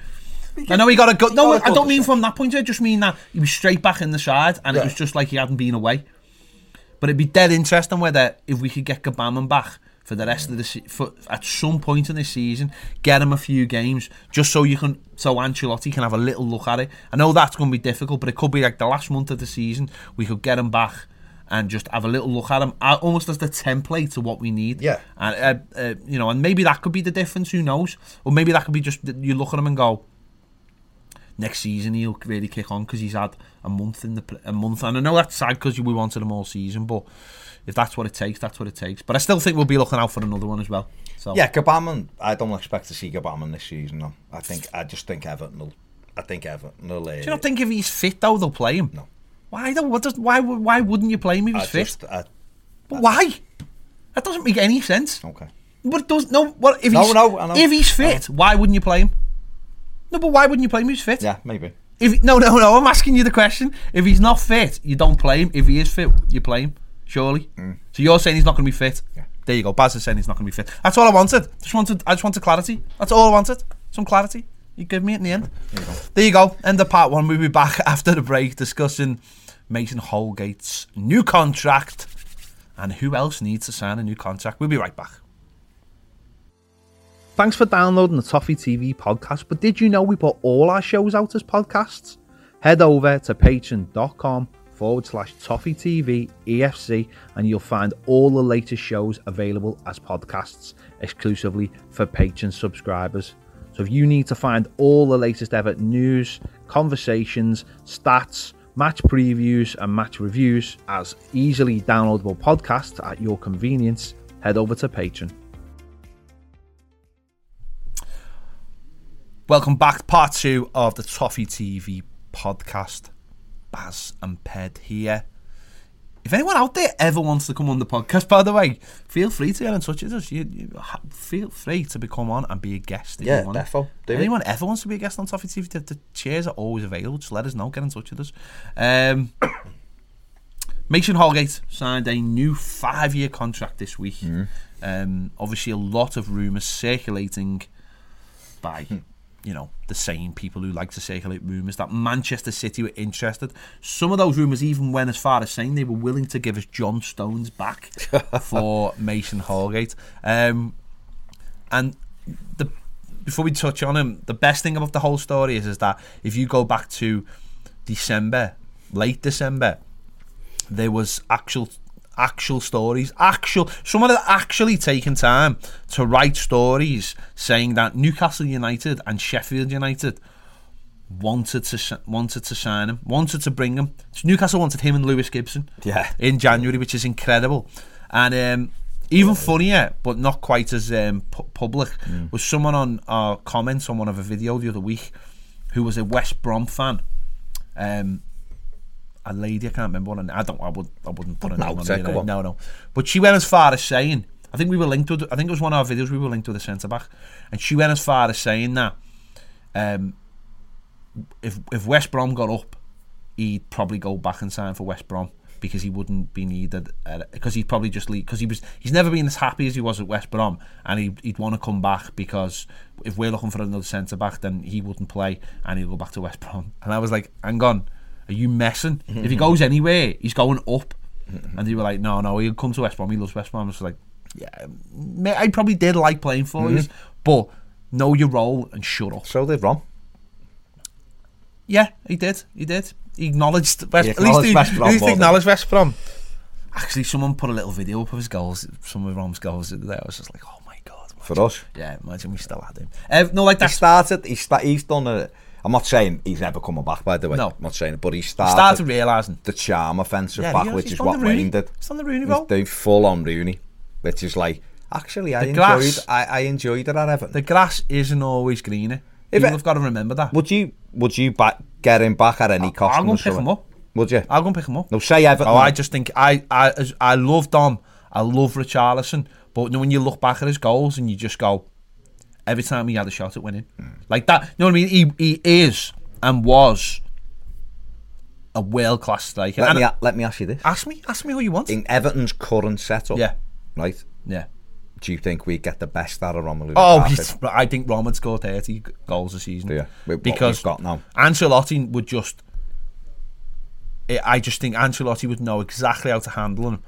I know he got a good. No, I don't mean from that point. I just mean that he was straight back in the side, and it was just like he hadn't been away. But it'd be dead interesting whether if we could get Gbamin back for the rest of the se- for at some point in this season, get him a few games just so you can so Ancelotti can have a little look at it. I know that's going to be difficult, but it could be like the last month of the season we could get him back and just have a little look at him, uh, almost as the template to what we need. Yeah. and uh, uh, you know, and maybe that could be the difference. Who knows? Or maybe that could be just you look at him and go, next season he'll really kick on because he's had a month in the a month. And I know that's sad because we wanted him all season, but if that's what it takes, that's what it takes. But I still think we'll be looking out for another one as well. So yeah, Gbamin. I don't expect to see Gbamin this season. No, I think I just think Everton will. I think Everton will. Uh, do you not think if he's fit though they'll play him? No. Why though? What does why why wouldn't you play him if he's fit? just, I, but why? That doesn't make any sense. okay. But it does no. What if No, he's no, if he's fit? Why wouldn't you play him? No, but why wouldn't you play him if he's fit? Yeah, maybe. If no, no, no, I'm asking you the question. If he's not fit, you don't play him. If he is fit, you play him. Surely. So you're saying he's not going to be fit. Mm. Yeah. There you go. Baz is saying he's not going to be fit. That's all I wanted. Just wanted. I just wanted clarity. That's all I wanted. Some clarity. You give me it in the end. There you go. There you go. End of part one. We'll be back after the break discussing Mason Holgate's new contract and who else needs to sign a new contract. We'll be right back. Thanks for downloading the Toffee TV podcast. But did you know we put all our shows out as podcasts? Head over to patreon.com forward slash Toffee TV EFC and you'll find all the latest shows available as podcasts exclusively for Patreon subscribers. So if you need to find all the latest ever news, conversations, stats, match previews, and match reviews as easily downloadable podcasts at your convenience, head over to Patreon. Welcome back to part two of the Toffee TV podcast. Baz and Ped here. If anyone out there ever wants to come on the podcast, by the way, feel free to get in touch with us. You, you ha- feel free to become on and be a guest. If Yeah, you want. defo. Do it. anyone ever wants to be a guest on Toffee TV, the, the chairs are always available. Just let us know. Get in touch with us. Um, Mason Holgate signed a new five-year contract this week. Mm-hmm. Um, obviously, a lot of rumours circulating by you know the same people who like to circulate rumours that Manchester City were interested. Some of those rumours even went as far as saying they were willing to give us John Stones back for Mason Holgate. Um, and the before we touch on him, the best thing about the whole story is is that if you go back to December, late December, there was actual actual stories actual someone had actually taken time to write stories saying that Newcastle United and Sheffield United wanted to wanted to sign him wanted to bring him. So Newcastle wanted him and Lewis Gibson Yeah. in January which is incredible. And um, even funnier but not quite as um, pu- public was someone on our comments on one of a video the other week who was a West Brom fan. Um, a lady I can't remember what her, I don't I would I wouldn't put her No, name on go no no but she went as far as saying I think we were linked to. I think it was one of our videos we were linked to the centre back and she went as far as saying that um, if if West Brom got up he'd probably go back and sign for West Brom because he wouldn't be needed because he'd probably just leave because he was he's never been as happy as he was at West Brom and he, he'd want to come back because if we're looking for another centre back then he wouldn't play and he'd go back to West Brom and I was like hang on are you messing if he goes anywhere he's going up and they were like no no he'll come to West Brom he loves West Brom I was like yeah I probably did like playing for you but know your role and shut up So did Ron. yeah, he did. He did. He acknowledged West, He at least he, West at least he acknowledged West Brom. Actually, someone put a little video up of his goals, some of Rom's goals there. I was just like, oh my god. For us. Yeah, imagine we still had him. Uh, no, like He that. started, he sta- he's done a, I'm not saying he's ever coming back, by the way. No. I'm not saying it, but he started, Started realising. the charm offensive Yeah, back, he which is what Rooney. Wayne did. He's done the Rooney role. doing full on Rooney, which is like, actually, I The enjoyed, grass- I, I enjoyed it at Everton. The grass isn't always greener. If People it- have got to remember that. would you, would you back, get him back at any cost? I'll in go the and pick him up. Would you? I'll go and pick him up. No, say Everton. Oh, I just think I I I love Dom. I love Richarlison. But when you look back at his goals and you just go, every time he had a shot at winning, hmm. like that. You know what I mean? He he is and was a world class striker. let, And me, a- let me ask you this. ask me, ask me who you want. In Everton's current setup, Yeah. right, Yeah. do you think we get the best out of Romelu Oh? I think Rom would score 30 goals a season. You? With Because got now. Ancelotti would just. I I just think Ancelotti would know exactly how to handle him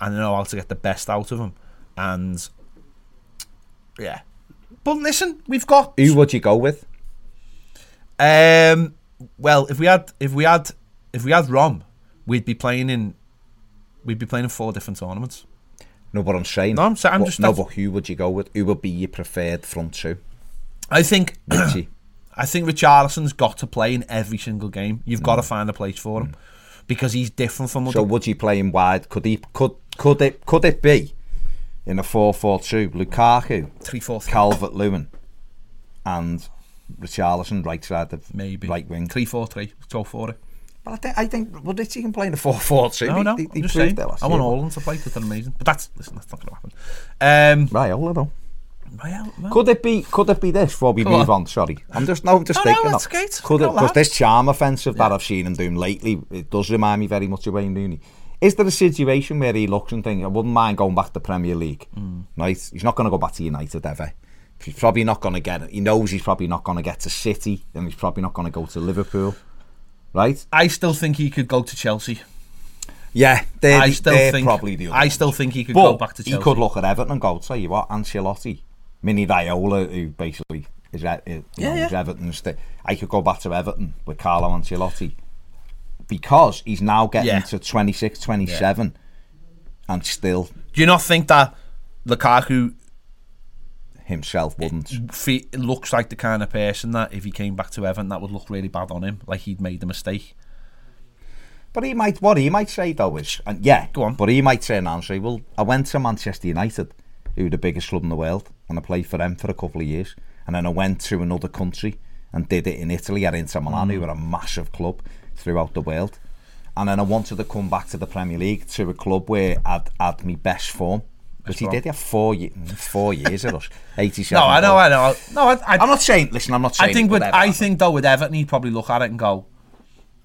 and know how to get the best out of him. And. Yeah. But listen, we've got. Who would you go with? Um. Well, if we had, if we had, if we had Rom, we'd be playing in. We'd be playing in four different tournaments. No, but I'm saying. No, I'm sa- I'm What- just- No, but who would you go with? Who would be your preferred front two? I think. Richie. I think Richarlison's got to play in every single game. You've got to find a place for him because he's different from other. so would you play him wide? Could he? Could could it? Could it be in a four-four-two? Lukaku, three, four, three, Calvert Lewin, and Richarlison right side of maybe right wing. Three, four, three. Let's go for it. But I think I think well, Richie can play in a four-four-two. No, He- no. he- I'm he just saying. I want all of them to play because they're amazing. But that's listen. That's not going to happen. Um, Right, all of them. well, well, Could it be? Could it be this? Before we Go move on. sorry, I'm just no, I'm just Oh, no, thinking. great. Could it? Because this charm offensive that I've seen him doing lately, it does remind me very much of Wayne Rooney. Is there a situation where he looks and thinks, I wouldn't mind going back to Premier League? Mm. Right, he's not going to go back to United ever. He's probably not going to get it. He knows he's probably not going to get to City, and he's probably not going to go to Liverpool. Right? I still think he could go to Chelsea. Yeah, they're, I still they're think. probably the other I still think he could But go back to he could look at Everton and go, tell you what, Ancelotti, Mino Raiola, who basically is, E- is, you Yeah, know, yeah. is Everton's. Th- I could go back to Everton with Carlo Ancelotti because he's now getting Yeah. to 26, 27 and still Do you not think that Lukaku himself wouldn't. fe- looks like the kind of person that if he came back to Everton, that would look really bad on him, like he'd made a mistake? But he might, what he might say though is, and yeah, Go on. But he might say now, say, well, I went to Manchester United, who were the biggest club in the world, and I played for them for a couple of years, and then I went to another country and did it in Italy at Inter Milan, Mm. who were a massive club throughout the world, and then I wanted to come back to the Premier League to a club where I'd had my best form. But he did have four, ye- four years at us, eighty-seven. No, I know. I know. No, I, I'm not saying. Listen, I'm not saying. I think with I think though with Everton, he'd probably look at it and go,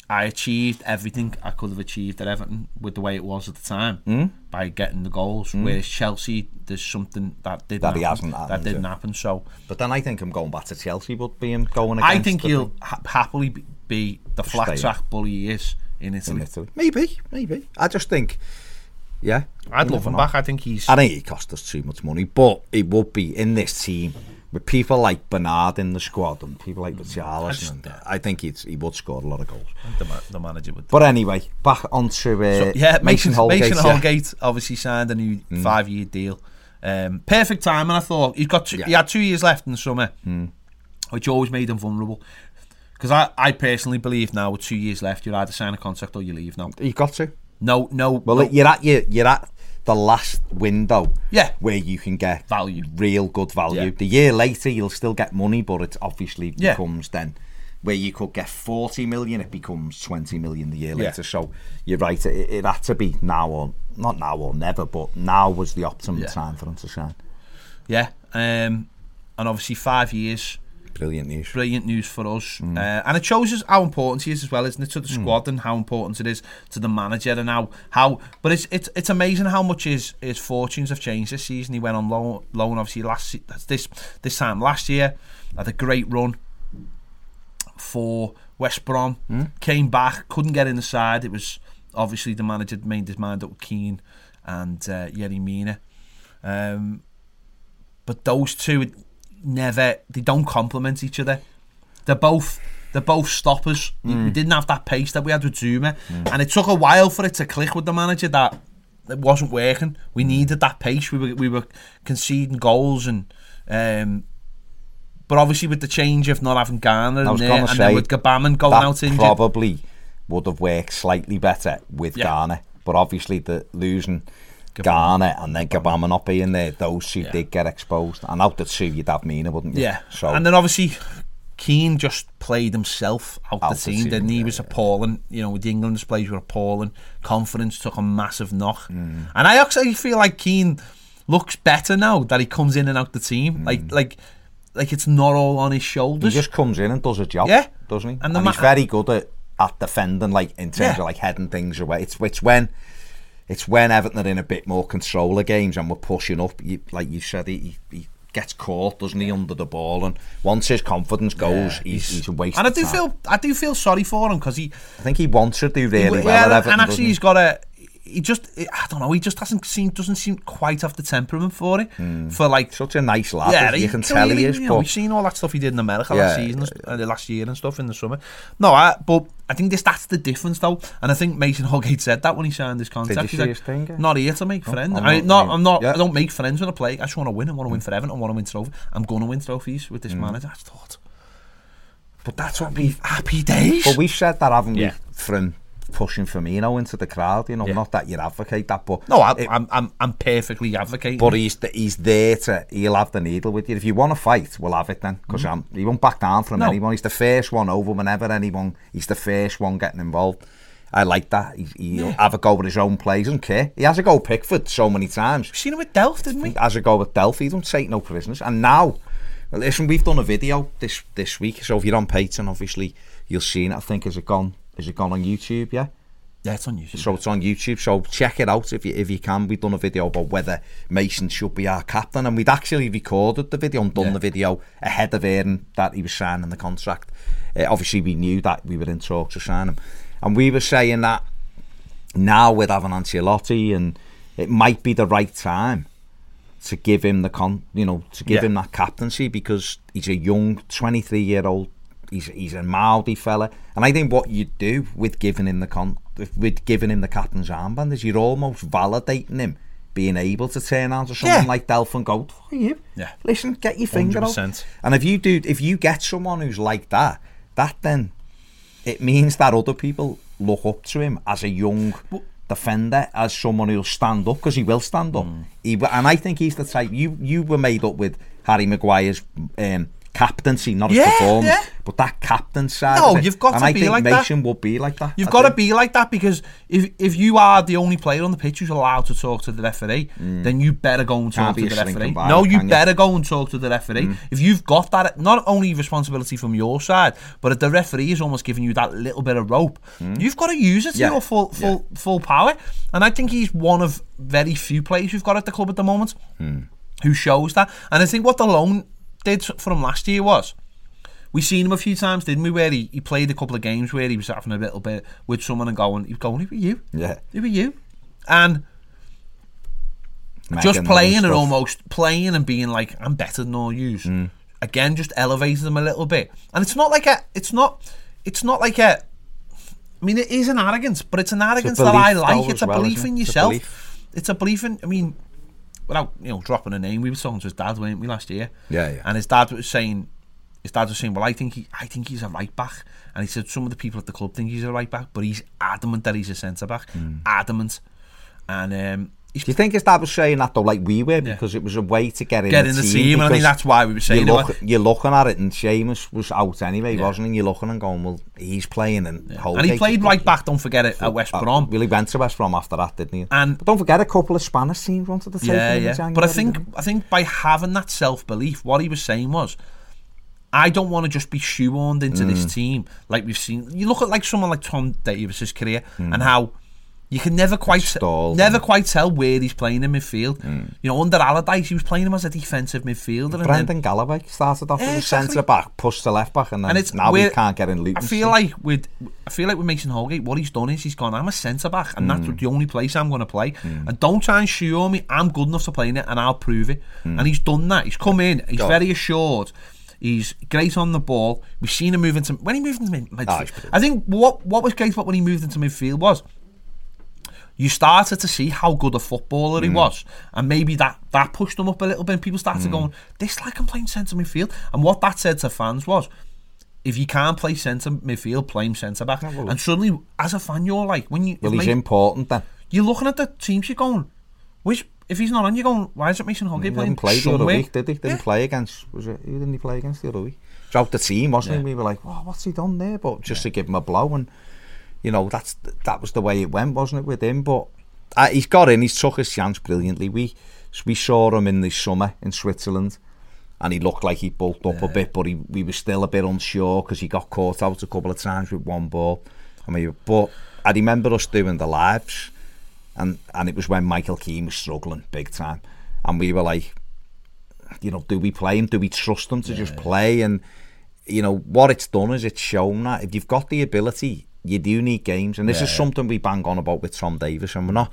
"I achieved everything I could have achieved at Everton with the way it was at the time Hmm? by getting the goals." Whereas Chelsea, there's something that didn't That he happen, hasn't that didn't yeah. happen. So But then I think I'm going back to Chelsea would be him going against. I think he'll ha- happily be- be the flat track bully he is in Italy. in Italy. Maybe, maybe. I just think, yeah. I'd love him back. I think he's. I think it cost us too much money, but it would be in this team with people like Bernard in the squad and people like Richarlison. just- and I think he'd, he would score a lot of goals. the, ma- the manager would. But anyway, back onto uh, So, yeah, Mason, Holgate. Mason yeah. Holgate obviously signed a new five-year deal. Um, perfect time, and I thought he's got two, he had two years left in the summer, which always made him vulnerable. Because I, I personally believe now with two years left, you either sign a contract or you leave. now. You got to. no, no, Well, no you're at your, you're at the last window. Yeah. Where you can get Value. real good value. Yeah. The year later, you'll still get money, but it obviously Yeah. becomes then where you could get 40 million, it becomes 20 million the year Yeah. later. So you're right, it, it had to be now or not now or never, but now was the optimum Yeah. time for him to sign. yeah, um, and obviously five years. Brilliant news. brilliant news for us. Uh, and it shows us how important he is as well, isn't it, to the squad and how important it is to the manager and how how. But it's it's it's amazing how much his his fortunes have changed this season. He went on loan, loan obviously last this this time last year had a great run for West Brom. Came back, couldn't get in the side. It was obviously the manager made his mind up with Keane and uh, Yerry Mina. Um, but those two never they don't complement each other. They're both they're both stoppers. We didn't have that pace that we had with Zouma, and it took a while for it to click with the manager that it wasn't working. We needed that pace. We were we were conceding goals and. Um, but obviously, with the change of not having Gana was there, and say, then with Gbamin going out injured, probably would have worked slightly better with Yeah. Gana, but obviously the losing Gana and then Gbamin not being there, those two Yeah. did get exposed. And out the two, you'd have Mina, wouldn't you? Yeah. So and then obviously Keane just played himself out, Out the the team, team, didn't he? Yeah, was yeah. appalling. You know, with the England displays were appalling. Confidence took a massive knock. Mm. And I actually feel like Keane looks better now that he comes in and out the team. Like like like it's not all on his shoulders. he just comes in and does a job, Yeah. doesn't he? And And, the he's very good at, at defending, like in terms Yeah. of like heading things away. It's it's when it's when Everton are in a bit more control of games and we're pushing up. You, like you said, he, he gets caught, doesn't he, under the ball? And once his confidence goes, Yeah, he's, he's a waste. and I of do time. feel I do feel sorry for him because he I think he wants to do really yeah, well at and actually he's got a he just I don't know he just doesn't seem doesn't seem quite have the temperament for it for like such a nice lad. yeah, you can tell he is. You know, But we've seen all that stuff he did in America Yeah, last season, uh, last year and stuff in the summer. No, I, but I think this that's the difference though, and I think Mason Holgate said that when he signed this contract. you He's see like, his thing, yeah? Not here to make friends. I'm I not- not, I'm not. yeah. I don't make friends when I play. I just want to win. I want to win for Everton. I want to win trophies I'm going to win trophies with this Mm. manager. I just thought, but that's what we. happy days. But we've said that, haven't Yeah. we? From pushing Firmino into the crowd, you know, Yeah. not that you advocate that, but no, I, it- I'm, I'm, I'm perfectly advocating. But he's he's there to he'll have the needle with you. If you want to fight, we'll have it then. Because he won't back down from Mm-hmm. No. anyone. He's the first one over whenever anyone. He's the first one getting involved. I like that. He, he'll have a go with his own plays. Doesn't care. He has a go with Pickford so many times. We've seen him with Delph, didn't we? He has a go with Delphi. He don't take no prisoners. And now, listen, we've done a video this this week. So if you're on Patreon, obviously you'll see it. I think has it gone? Has it gone on YouTube? Yeah. Yeah, it's on YouTube. So it's on YouTube. So check it out if you if you can. We've done a video about whether Mason should be our captain, and we'd actually recorded the video and done Yeah. the video ahead of hearing that he was signing the contract. Uh, obviously, we knew that we were in talks to sign him, and we were saying that now with having Ancelotti, and it might be the right time to give him the con, you know, to give Yeah. him that captaincy because he's a young, twenty three year old he's he's a mildy fella, and I think what you do with giving him the con with giving him the captain's armband is you're almost validating him being able to turn around to someone Yeah. like Delph and go, "Fuck you, Yeah. listen, get your finger out." 100%. And if you do, if you get someone who's like that, that then it means that other people look up to him as a young defender, as someone who'll stand up because he will stand up. Mm. He, and I think he's the type. You you were made up with Harry Maguire's um, captaincy, not his performance, yeah. but that captain side. No, you've got and to I be think like that. Mason would be like that. You've I got to be like that because if if you are the only player on the pitch who's allowed to talk to the referee, then you better go and talk Mm. Can't to the referee. No, you can you? Mm. better go and talk to the referee. If you've got that, not only responsibility from your side, but if the referee is almost giving you that little bit of rope, you've got to use it to Mm. Yeah. your full full full power. And I think he's one of very few players we've got at the club at the moment Hmm. who shows that. And I think what the loan did for him last year was. We seen him a few times, didn't we? Where he, he played a couple of games where he was having a little bit with someone and going, he was going, who are you? Yeah. Who are you? And Megan just playing and almost playing and being like, I'm better than all yous. Mm. Again, just elevated them a little bit. And it's not like a, it's not, it's not like a, I mean, it is an arrogance, but it's an arrogance that I like. It's a well, belief in it? It's a yourself. It's a belief in, I mean, without, you know, dropping a name, we were talking to his dad, weren't we, last year? Yeah, yeah. And his dad was saying, his dad was saying, well, I think he, I think he's a right back. And he said some of the people at the club think he's a right back, but he's adamant that he's a centre back. Hmm. Adamant. And um, Do you think his dad was saying that though, like we were, because it was a way to get in Get the in the team? and I think that's why we were saying you it. look, you're looking at it, and Seamus was out anyway, Yeah. wasn't he? You're looking and going, well, he's playing, and and he played right back, don't forget it, at West Uh, Brom. Well, he went to West Brom after that, didn't he? And- but don't forget, a couple of Spanish teams wanted to take Yeah, him yeah. But I think I think by having that self belief, what he was saying was, I don't want to just be shoehorned into Mm. this team like we've seen. You look at like someone like Tom Davies's career Mm. and how you can never quite Stalled, never quite tell where he's playing in midfield. Mm. You know, under Allardyce, he was playing him as a defensive midfielder, and then Brendan Galloway started off Yeah, as a exactly. centre back, pushed to left back, and then and it's now he can't get in Luton. I feel like with I feel like with Mason Holgate, what he's done is he's gone. I'm a centre back, and Mm. that's the only place I'm going to play. And don't try and show me I'm good enough to play in it, and I'll prove it. Mm. And he's done that. He's come in. He's God. very assured. He's great on the ball. We've seen him move into when he moved into midfield. Oh. I think what what was great about when he moved into midfield was you started to see how good a footballer Mm. he was, and maybe that that pushed him up a little bit. And people started Mm. going, "This like I'm playing centre midfield." And what that said to fans was, if you can't play centre midfield, play him centre back. well- and suddenly, as a fan, you're like, when you well, he's important then. you're looking at the teams, you're going, which if he's not on, you're going, why is it Mason He playing didn't play the other week, did he? Didn't Yeah. play against. Was it? Who didn't he play against the other week? Throughout the team, wasn't Yeah. he? We were like, "Wow, what's he done there?" But just to give him a blow, and you know, that's that was the way it went, wasn't it, with him? But uh, he's got in. He's took his chance brilliantly. We we saw him in the summer in Switzerland, and he looked like he bulked up a bit, but he we were still a bit unsure because he got caught out a couple of times with one ball. I mean, but I remember us doing the lives, and and it was when Michael Keane was struggling big time, and we were like, you know, do we play him? Do we trust him to just play? And you know what it's done is it's shown that if you've got the ability, you do need games, and this is something we bang on about with Tom Davies, and we're not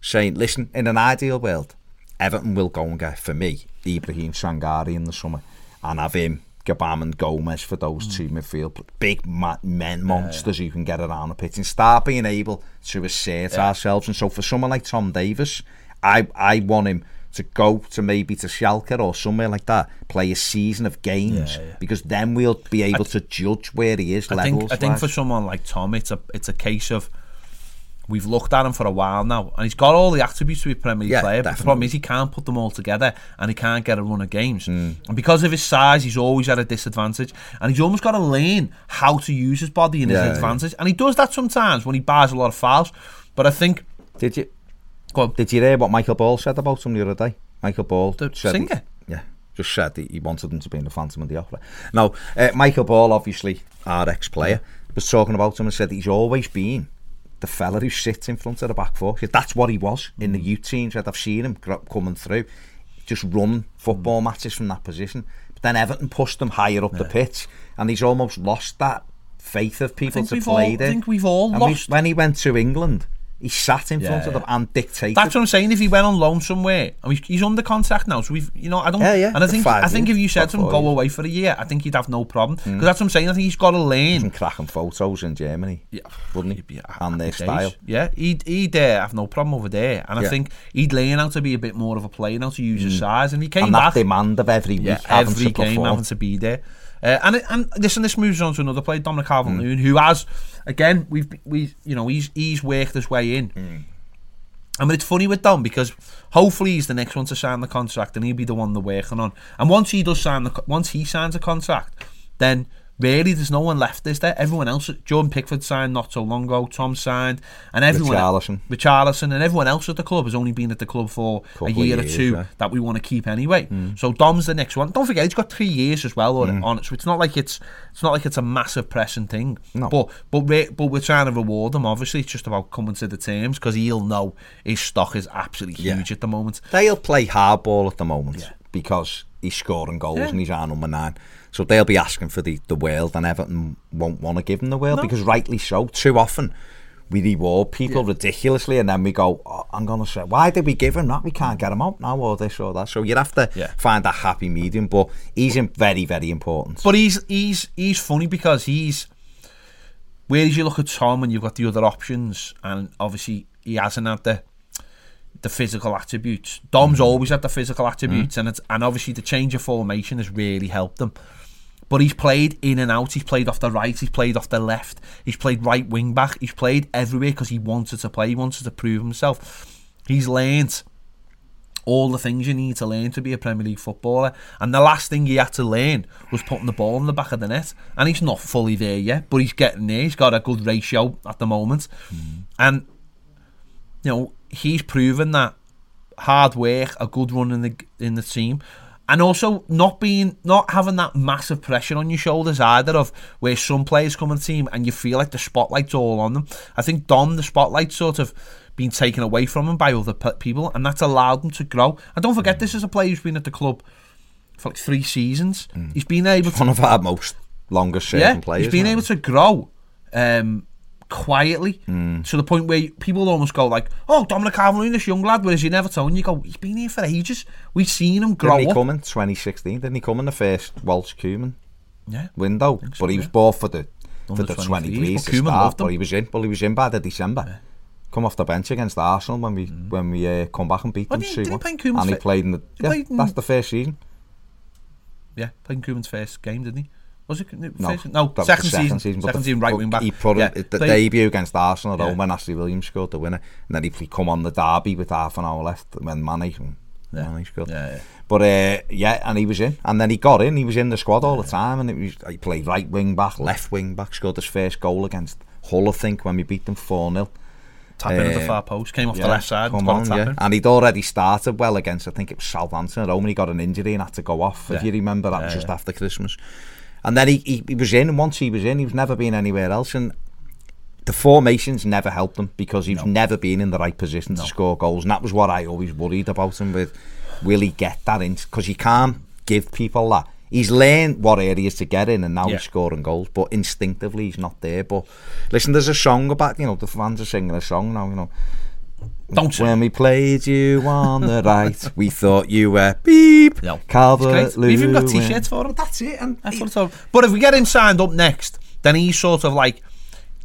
saying, listen, in an ideal world, Everton will go and get for me Ibrahim Sangaré in the summer, and have him. Gbamin and Gomez for those two midfield big men monsters who can get around the pitch and start being able to assert ourselves. And so for someone like Tom Davies, I I want him to go to maybe to Schalke or somewhere like that, play a season of games Yeah, yeah. because then we'll be able to judge where he is I think I think for someone like Tom, it's a it's a case of we've looked at him for a while now, and he's got all the attributes to be a Premier League Yeah, player. But the problem is he can't put them all together, and he can't get a run of games. Hmm. And because of his size, he's always at a disadvantage, and he's almost got to learn how to use his body in Yeah, his yeah. advantage. And he does that sometimes when he buys a lot of fouls. But I think did you go on, did you hear what Michael Ball said about him the other day? Michael Ball The said he- singer? yeah, just said that he wanted him to be in the Phantom of the Opera. Now, uh, Michael Ball, obviously our ex-player, was talking about him and said he's always been the fella who sits in front of the back four. He said that's what he was in the youth team. Said I've seen him coming through, just run football matches from that position. But then Everton pushed him higher up the pitch, and he's almost lost that faith of people to play all- there. I think we've all And we- lost- when he went to England. He sat in front yeah. of them and dictated. That's what I'm saying. If he went on loan somewhere, I mean, he's under contract now, so we've, you know, I don't. Yeah, yeah. And I think, I think if you said to him go away for a year, I think he'd have no problem. Hmm. Because mm. that's what I'm saying. I think he's got a lane. Some cracking photos in Germany. Yeah, wouldn't he? Be and their days. style. Yeah, he'd he'd uh, have no problem over there. And yeah. I think he'd learn out to be a bit more of a player now to use mm. his hmm. size. And he came and back. that demand of every week, yeah, every game, perform. having to be there. Uh, and this and listen, this moves on to another player, Dominic Mm. Calvert-Lewin, who has again we've we you know he's he's worked his way in. Mm. I mean, it's funny with Dom because hopefully he's the next one to sign the contract, and he'll be the one they're working on. And once he does sign the once he signs a contract, then really there's no one left, is there? Everyone else, Jordan Pickford signed not so long ago, Tom signed, and everyone Richarlison. Richarlison, and everyone else at the club has only been at the club for Couple a year or two yeah. that we want to keep anyway. Hmm. So Dom's the next one. Don't forget he's got three years as well on, hmm. on it, so it's not like it's it's not like it's a massive pressing thing. No. But but we but we're trying to reward him. Obviously, it's just about coming to the terms because he'll know his stock is absolutely Yeah. huge at the moment. They'll play hardball at the moment Yeah. because he's scoring goals Yeah. and he's our number nine. So they'll be asking for the, the world, and Everton won't want to give him the world No. because rightly so. Too often we reward people ridiculously, and then we go, oh, "I'm going to say, why did we give him that? We can't get him out now, or this or that." So you'd have to Yeah. find a happy medium. But he's in very very important. But he's he's he's funny because he's whereas you look at Tom and you've got the other options, and obviously he hasn't had the the physical attributes. Dom's mm. always had the physical attributes, mm. and it's and obviously the change of formation has really helped him. But he's played in and out. He's played off the right. He's played off the left. He's played right wing back. He's played everywhere because he wanted to play. He wanted to prove himself. He's learned all the things you need to learn to be a Premier League footballer. And the last thing he had to learn was putting the ball in the back of the net. And he's not fully there yet, but he's getting there. He's got a good ratio at the moment. Mm. And, you know, he's proven that hard work, a good run in the in the team. And also not being not having that massive pressure on your shoulders either of where some players come the team and you feel like the spotlight's all on them. I think Dom, the spotlight's sort of been taken away from him by other people, and that's allowed him to grow. And don't forget, this is a player who's been at the club for like three seasons. He's been able to One of our most longest serving yeah, players. he's been able to grow um, quietly Hmm. to the point where people almost go like, "Oh, Dominic Calvert-Lewin, this young lad." Whereas you never told, you go, "He's been here for ages. We've seen him grow Didn't he up." come in 2016? Didn't he come in the first Welsh Koeman Yeah, window? so, but he was yeah. bought for the for Under the 23s, 23s but to start, but he was in. Well, he was in by the December. Come off the bench against Arsenal when we when we uh, come back and beat them did he- did he play in and he played in the. Yeah, played in- that's the first season. yeah, playing Koeman's first game, didn't he? Was it no, first, no second, second season, season second season right wing back. He put yeah, the played, debut against Arsenal yeah. home when Ashley Williams scored the winner, and then he come on the derby with half an hour left when Manny, yeah. Manny scored. Yeah, yeah. But uh, yeah, and he was in, and then he got in. He was in the squad all the time, and it was, he played right wing back, left wing back. Scored his first goal against Hull, I think, when we beat them four 0 tapping uh, at the uh, far post, came off yeah, the left side, come on, yeah. and he'd already started well against, I think it was Southampton at home, and he got an injury and had to go off, yeah. if you remember, that yeah, was just yeah. after Christmas. And then he, he, he was in, and once he was in, he was never been anywhere else. And the formations never helped him because he's never been in the right position to score goals. And that was what I always worried about him with. Will he get that in? Because you can't give people that. He's learned what areas to get in, and now Yeah. he's scoring goals. But instinctively, he's not there. But listen, there's a song about you know the fans are singing a song now. You know, Don't say. when we played you on the right, we thought you were beep. No. Calvert great. We've even got t-shirts for him. That's it. And That's what it's all. But if we get him signed up next, then he's sort of like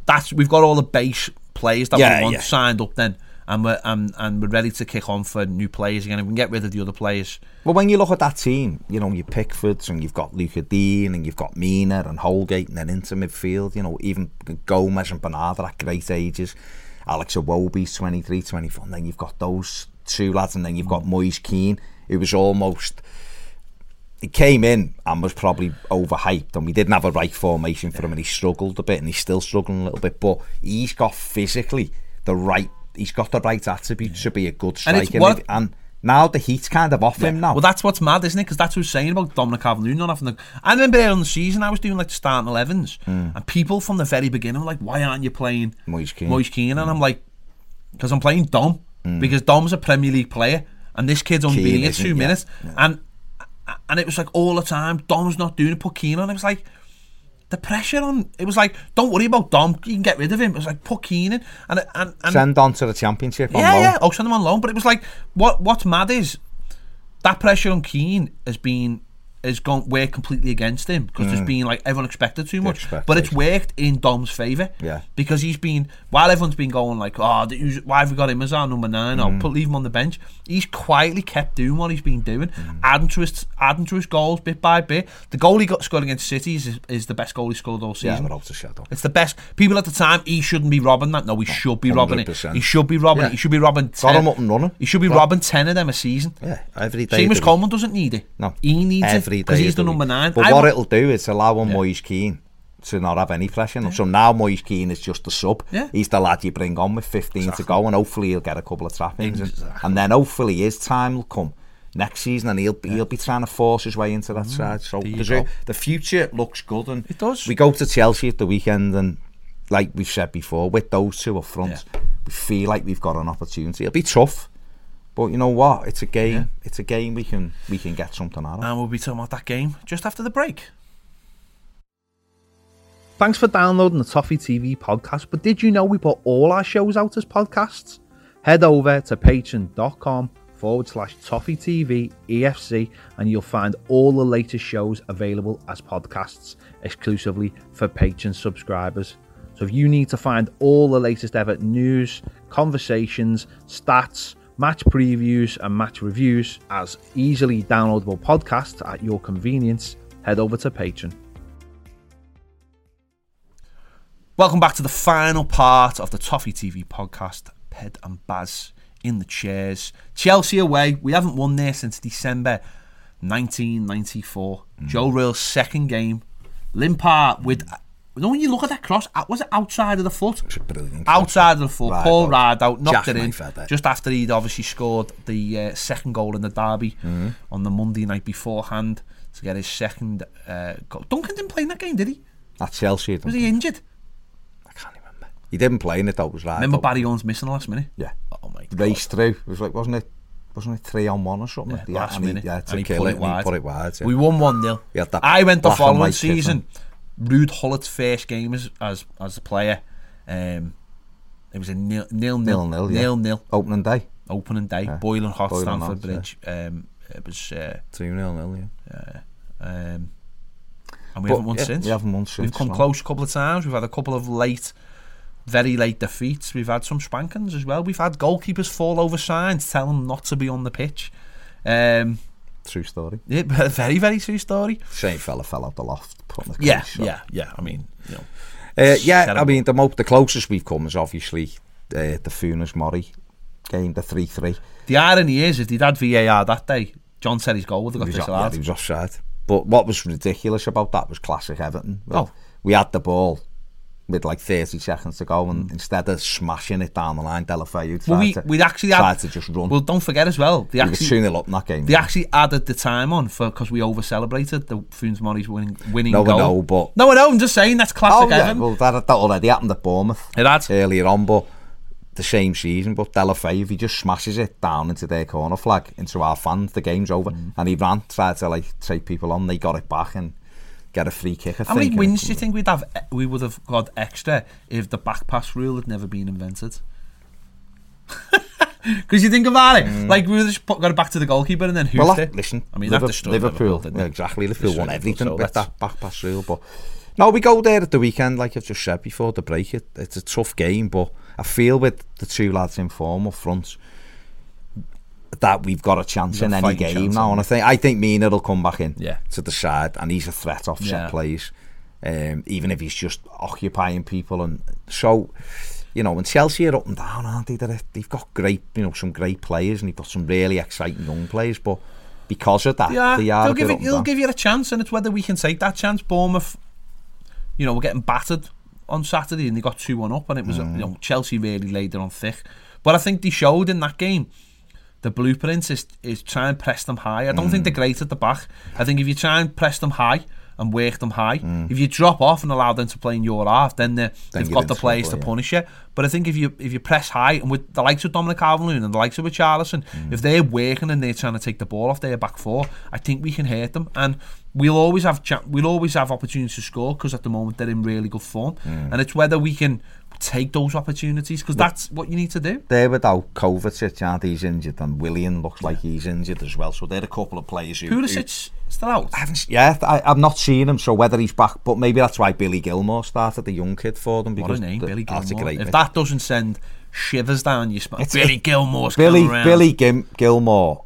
that's we've got all the base players that Yeah, we want yeah. signed up then, and we're and, and we're ready to kick on for new players again. If we can get rid of the other players, Well, when you look at that team, you know, your Pickfords and you've got Lucas Digne and you've got Mina and Holgate and then into midfield, you know, even Gomez and Bernard are at great ages. Alex Iwobi's 23, 24. And then you've got those two lads and then you've got Moise Kean, who was almost... He came in and was probably overhyped and we didn't have a right formation for him and he struggled a bit and he's still struggling a little bit, but he's got physically the right... He's got the right attributes to be a good And it's striker. what- and now the heat's kind of off him now. Well, that's what's mad, isn't it? Because that's was saying about Dominic Calvert-Lewin not having the. I remember early in the season I was doing like the starting 11s, hmm. and people from the very beginning were like, "Why aren't you playing Moise Kean. Moise Kean?" And I'm like, "Because I'm playing Dom. Hmm. Because Dom's a Premier League player, and this kid's only Kean been here two yeah. minutes." And and it was like all the time, Dom's not doing it. Put Kean on. It was like. The pressure on it was like, don't worry about Dom, you can get rid of him. It was like put Kean in and and, and Send on to the championship on yeah, loan. yeah. Oh, send him on loan. But it was like, what what's mad is that pressure on Kean has been has gone worked completely against him because there's mm. been like everyone expected too much, but it's worked in Dom's favour. Yeah. because he's been while everyone's been going like, oh, why have we got him as our number nine? Or mm. put leave him on the bench. He's quietly kept doing what he's been doing, mm. adding to his adding to his goals bit by bit. The goal he got scored against City is, is the best goal he scored all season. a shadow. It's the best. People at the time, he shouldn't be robbing that. No, he should be robbing it. He should be robbing Yeah. it. He should be robbing. 10, Got him up and running. He should be robbing ten of them a season. Yeah, every day. Seamus Coleman doesn't need it. No, he needs every it because day he's the number nine. But I what it'll do is allow on Moise Keane to not have any pressure. him. So now Moise Keane is just a sub. Yeah. He's the lad you bring on with 15 to go, and hopefully he'll get a couple of trappings, and, Exactly. and then hopefully his time will come next season, and he'll he'll be trying to force his way into that side. So the future looks good, and It does. We go to Chelsea at the weekend, and like we've said before, with those two up front, we feel like we've got an opportunity. It'll be tough. But you know what? It's a game. Yeah. It's a game we can we can get something out of. And we'll be talking about that game just after the break. Thanks for downloading the Toffee TV podcast. But did you know we put all our shows out as podcasts? Head over to patreon.com forward slash Toffee TV EFC and you'll find all the latest shows available as podcasts exclusively for Patreon subscribers. So if you need to find all the latest ever news, conversations, stats, match previews, and match reviews as easily downloadable podcasts at your convenience, head over to Patreon. Welcome back to the final part of the Toffee TV podcast. Ped and Baz in the chairs. Chelsea away. We haven't won there since December 1994. Mm. Joe Royle's second game. Limpar with. No, when you look at that cross, was it outside of the foot? It's a brilliant. Outside of the foot, right, Paul Rad out, knocked it in. It. Just after he'd obviously scored the uh, second goal in the derby mm. on the Monday night beforehand to get his second uh, goal. Duncan didn't play in that game, did he? At Chelsea. Was he injured? I can't remember. He didn't play in it, though. It was right. Remember. Barry Owens missing the last minute? Yeah. Oh my God. Race through. It was like, wasn't it? wasn't it three on one or something? Yeah, last and minute. He, yeah, to and he kill put it, it wide. He put it wide yeah. We won 1-0. I went the following season. Ruud Gullit's first game as as, as a player. Um, it was a nil nil nil Nil-nil, yeah. nil nil Opening day, opening day. Yeah. Boiling hot Boiling Stamford hot, yeah. Bridge. Um, it was. Uh, two nil nil. Yeah. um, and we But, haven't won yeah, since. We haven't won since. We've come no. close a couple of times. We've had a couple of late, very late defeats. We've had some spankings as well. We've had goalkeepers fall over signs, tell them not to be on the pitch. Um, True story. yeah, very, very true story. Same fella fell out the loft. The Yeah, case, so. yeah, yeah. I mean, you know, Uh, yeah, I mean the mo- the closest we've come is obviously uh, the Funes Mori game, the three three. the irony is, if they'd had VAR that day, John said his goal would have He got was, off- yeah, he was offside. But what was ridiculous about that was classic Everton. Oh. We had the ball with like 30 seconds to go, and instead of smashing it down the line, Deulofeu well, we to, we'd actually tried had, to just run. Well, don't forget as well. They we actually 2 0 up in that game. they actually added the time on for because we over celebrated the Funes Mori's winning winning no, goal. no, no, but. No, I know. I'm just saying that's classic Oh, yeah, Everton. well, that, that already happened at Bournemouth It had. earlier on, but the same season. But Deulofeu, if he just smashes it down into their corner flag, into our fans, the game's over. Mm. And he ran, tried to like take people on, they got it back and get a free kick. I How many wins do you think we'd have? We would have got extra if the back pass rule had never been invented. Because you think about it, like we would have just put, got it back to the goalkeeper and then Mm. Well, that, listen, I mean, Liverpool, Liverpool, Liverpool, yeah, exactly. Liverpool Destroyed won everything so with that back pass rule. But no, we go there at the weekend, like I've just said before the break. It, it's a tough game, but I feel with the two lads in form up front that we've got a chance in any game chance, now. And I think I think Mina will come back in Yeah. to the side, and he's a threat off Yeah. set plays. Um, even if he's just occupying people, and so you know, and Chelsea are up and down, aren't they? They're, they've got great, you know, some great players, and they've got some really exciting young players, but because of that, Yeah, they are they'll give it. up and They'll down. give you a chance, and it's whether we can take that chance. Bournemouth, you know, we're getting battered on Saturday, and they got two one up, and it was Mm. you know Chelsea really laid it on thick. But I think they showed in that game. The blueprint is is try and press them high. I don't think Mm. they're great at the back. I think if you try and press them high and work them high. If you drop off and allow them to play in your half, then, Mm. Then they've got the players trouble, to yeah. punish you. But I think if you if you press high and with the likes of Dominic Calvert-Lewin and the likes of Richarlison, Mm. if they're working and they're trying to take the ball off their back four, I think we can hurt them. And we'll always have we'll always have opportunities to score because at the moment they're in really good form. Mm. And it's whether we can take those opportunities because that's what you need to do. They're without Kovacic, and he's injured, and Willian looks like he's injured as well. So they're a couple of players who. who- Pulisic still out. I haven't, yeah, I, I've not seen him, so whether he's back, but maybe that's why Billy Gilmour started the young kid for them. What Because a name, the- Billy Gilmour. great If that doesn't send shivers down your spine, Billy Gilmour's Billy. Billy Gim, Gilmour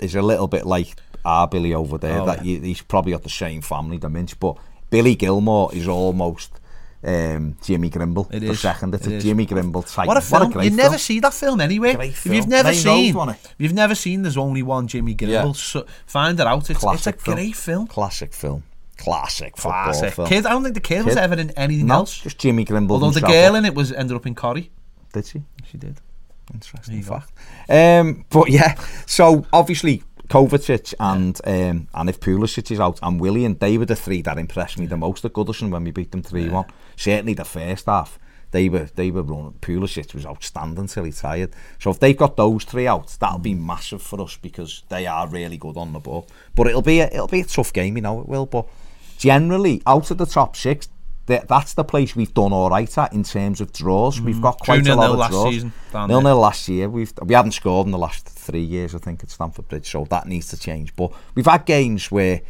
is a little bit like our Billy over there. Oh, that yeah. he's probably got the same family, the Minch, but Billy Gilmour is almost um, Jimmy Grimble. It is. second, it's It a is. Jimmy Grimble type. What a film! great you never film. see that film anywhere. Great If film. you've never Main seen, if you've never seen, there's only one Jimmy Grimble, Yeah. So find it out. It's, Classic it's a film. great film. Classic film. Classic Classic. film. Kid, I don't think the kid, was ever in anything no, else. just Jimmy Grimble. Although the girl in it was ended up in Corrie. Did she? She did. Interesting There you go. fact. Um, but yeah, so obviously Kovacic and um, and if Pulisic is out and Willian, they were the three that impressed me the most at Goodison when we beat them 3-1. Yeah. Certainly the first half. They were, they were running. Pulisic was outstanding till he tired. So if they've got those three out, that'll be mm. massive for us because they are really good on the ball. But it'll be a, it'll be a tough game, you know, it will. But generally, out of the top six, th- that's the place we've done all right at in terms of draws. We've got quite a 2-0 lot of last draws. season, Nil nil last year. We've we haven't scored in the last three years, I think, at Stamford Bridge. So that needs to change. But we've had games where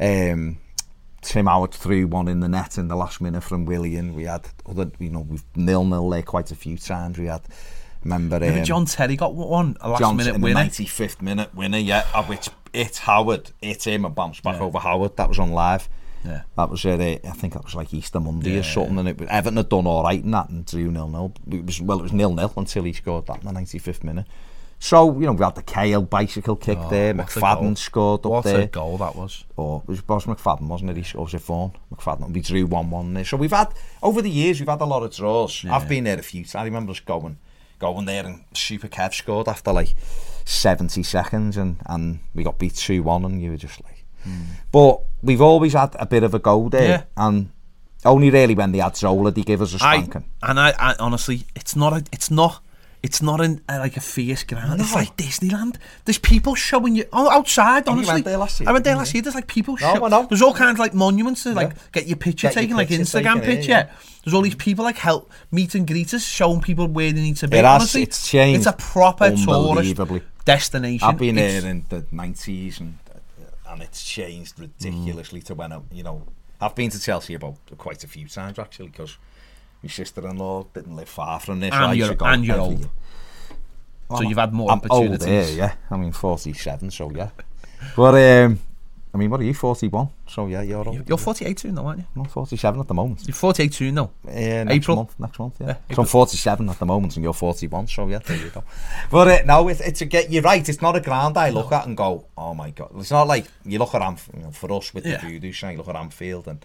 um, Tim Howard threw one in the net in the last minute from Willian. We had other, you know, we've nil nil there quite a few times. We had. Remember, um, John Terry got one a last Johnson minute winner. 95th minute winner, yeah, of which it Howard, it him and bounced back Yeah. over Howard. That was on live. Yeah. That was uh, I think that was like Easter Monday Yeah, or something, and it was, Everton had done all right in that and drew nil nil. It was well, it was nil nil until he scored that in the ninety fifth minute. So you know we had the Cahill bicycle kick Oh, there. what. McFadden scored up What there. a goal that was. Or it was Boss McFadden, wasn't it? He scored it Vaughan. McFadden. We drew one one there. So we've had over the years we've had a lot of draws. I've been there a few times. I remember us going going there and Super Kev scored after like seventy seconds and and we got beat two one and you were just like. But we've always had a bit of a go there, Yeah. and only really when they had Zola, they give us a spanking. and I, I honestly, it's not a, it's not. It's not in uh, like a fierce ground. It's like Disneyland. There's people showing you oh, outside. you Honestly, went there last year, I went there last year. There's like people. No, show- I know. There's all kinds of like monuments to like Yeah. get your picture Get your taken, like Instagram taken, picture. yeah. There's all these people like help meet and greet us, showing people where they need to be. It has, Honestly, it's changed It's a proper tourist destination. I've been It's- there in the nineties, and and it's changed ridiculously to when I, you know, I've been to Chelsea about quite a few times actually because my sister-in-law didn't live far from this. And you're- and you're old. year. So you've had more I'm opportunities. Old, yeah, yeah. I mean, forty-seven, so yeah. But um, I mean, what are you? Forty-one, so yeah, you're old. You're 48 soon, though, aren't you? I'm forty-seven at the moment. You're 48 soon, though. Uh, next April? month, next month, yeah. Yeah, so I'm 47 at the moment, and you're 41. So yeah, there you go. But uh, no, it's, it's a get. You're right. It's not a ground I look at and go, oh my god. It's not like you look at Anfield. You know, for us with Yeah. the voodoo sign, you look at Anfield and.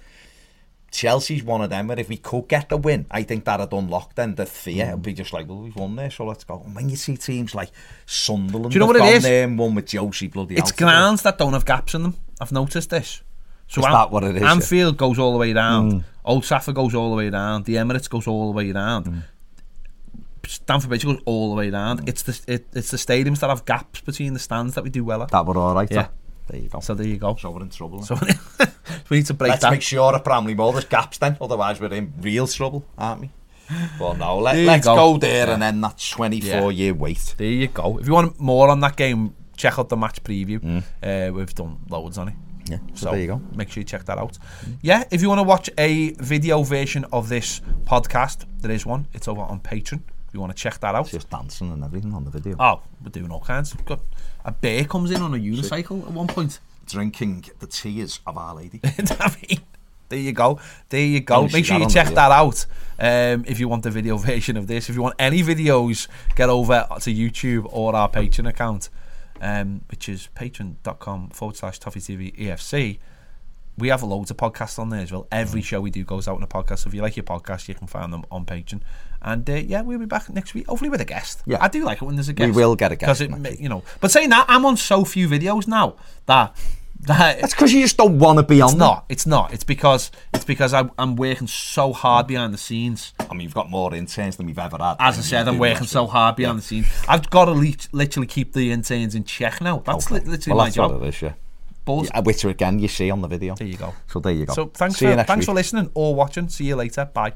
Chelsea's one of them where if we could get the win, I think that'd unlock then the fear. It'd be just like, well, we've won there, so let's go. And when you see teams like Sunderland, Do you know what it is? there and won with Jozy bloody It's grounds that don't have gaps in them. I've noticed this. So Is that what it is, yeah? Anfield goes all the way around. Mm. Old Trafford goes all the way around. The Emirates goes all the way around. Mm. Stamford Bridge goes all the way around. It's the it, it's the stadiums that have gaps between the stands that we do well at. That were all right. Yeah. Yeah. There you go. So there you go. So we're in trouble. So eh? we need to break Let's that. make sure at Bramley-Moore there's gaps then, otherwise we're in real trouble, aren't we? Well, no, let, let's go. go, there Yeah. and then that 24 Yeah. year wait. There you go. If you want more on that game, check out the match preview. Mm. Uh, we've done loads on it. Yeah, so, So there you go. Make sure you check that out. Yeah, if you want to watch a video version of this podcast, there is one. It's over on Patreon. If you want to check that out. It's just dancing and everything on the video. Oh, we're doing all kinds. We've got a bear comes in on a unicycle at one point. Drinking the tears of Our Lady. I mean, there you go. There you go. Make sure you check video. that out. Um, if you want the video version of this, if you want any videos, get over to YouTube or our Patreon account, um, which is patreon.com forward slash Toffee TV EFC. We have loads of podcasts on there as well. Every show we do goes out in a podcast. So if you like your podcast, you can find them on Patreon. And uh, yeah, we'll be back next week, hopefully with a guest. Yeah. I do like it when there's a guest. We will get a guest Because it, you know. But saying that, I'm on so few videos now that That- That's because you just don't want to be on it's there. not. It's not. It's because it's because I, I'm working so hard behind the scenes. I mean, you've got more interns than we've ever had. As I said, I'm working so hard behind the scenes. I've got to le- literally keep the interns in check now. That's li- literally well, my that's job. what it is, yeah. Balls. yeah. Which again you see on the video. There you go. So there you go. So thanks See for thanks week. for listening or watching. See you later. Bye.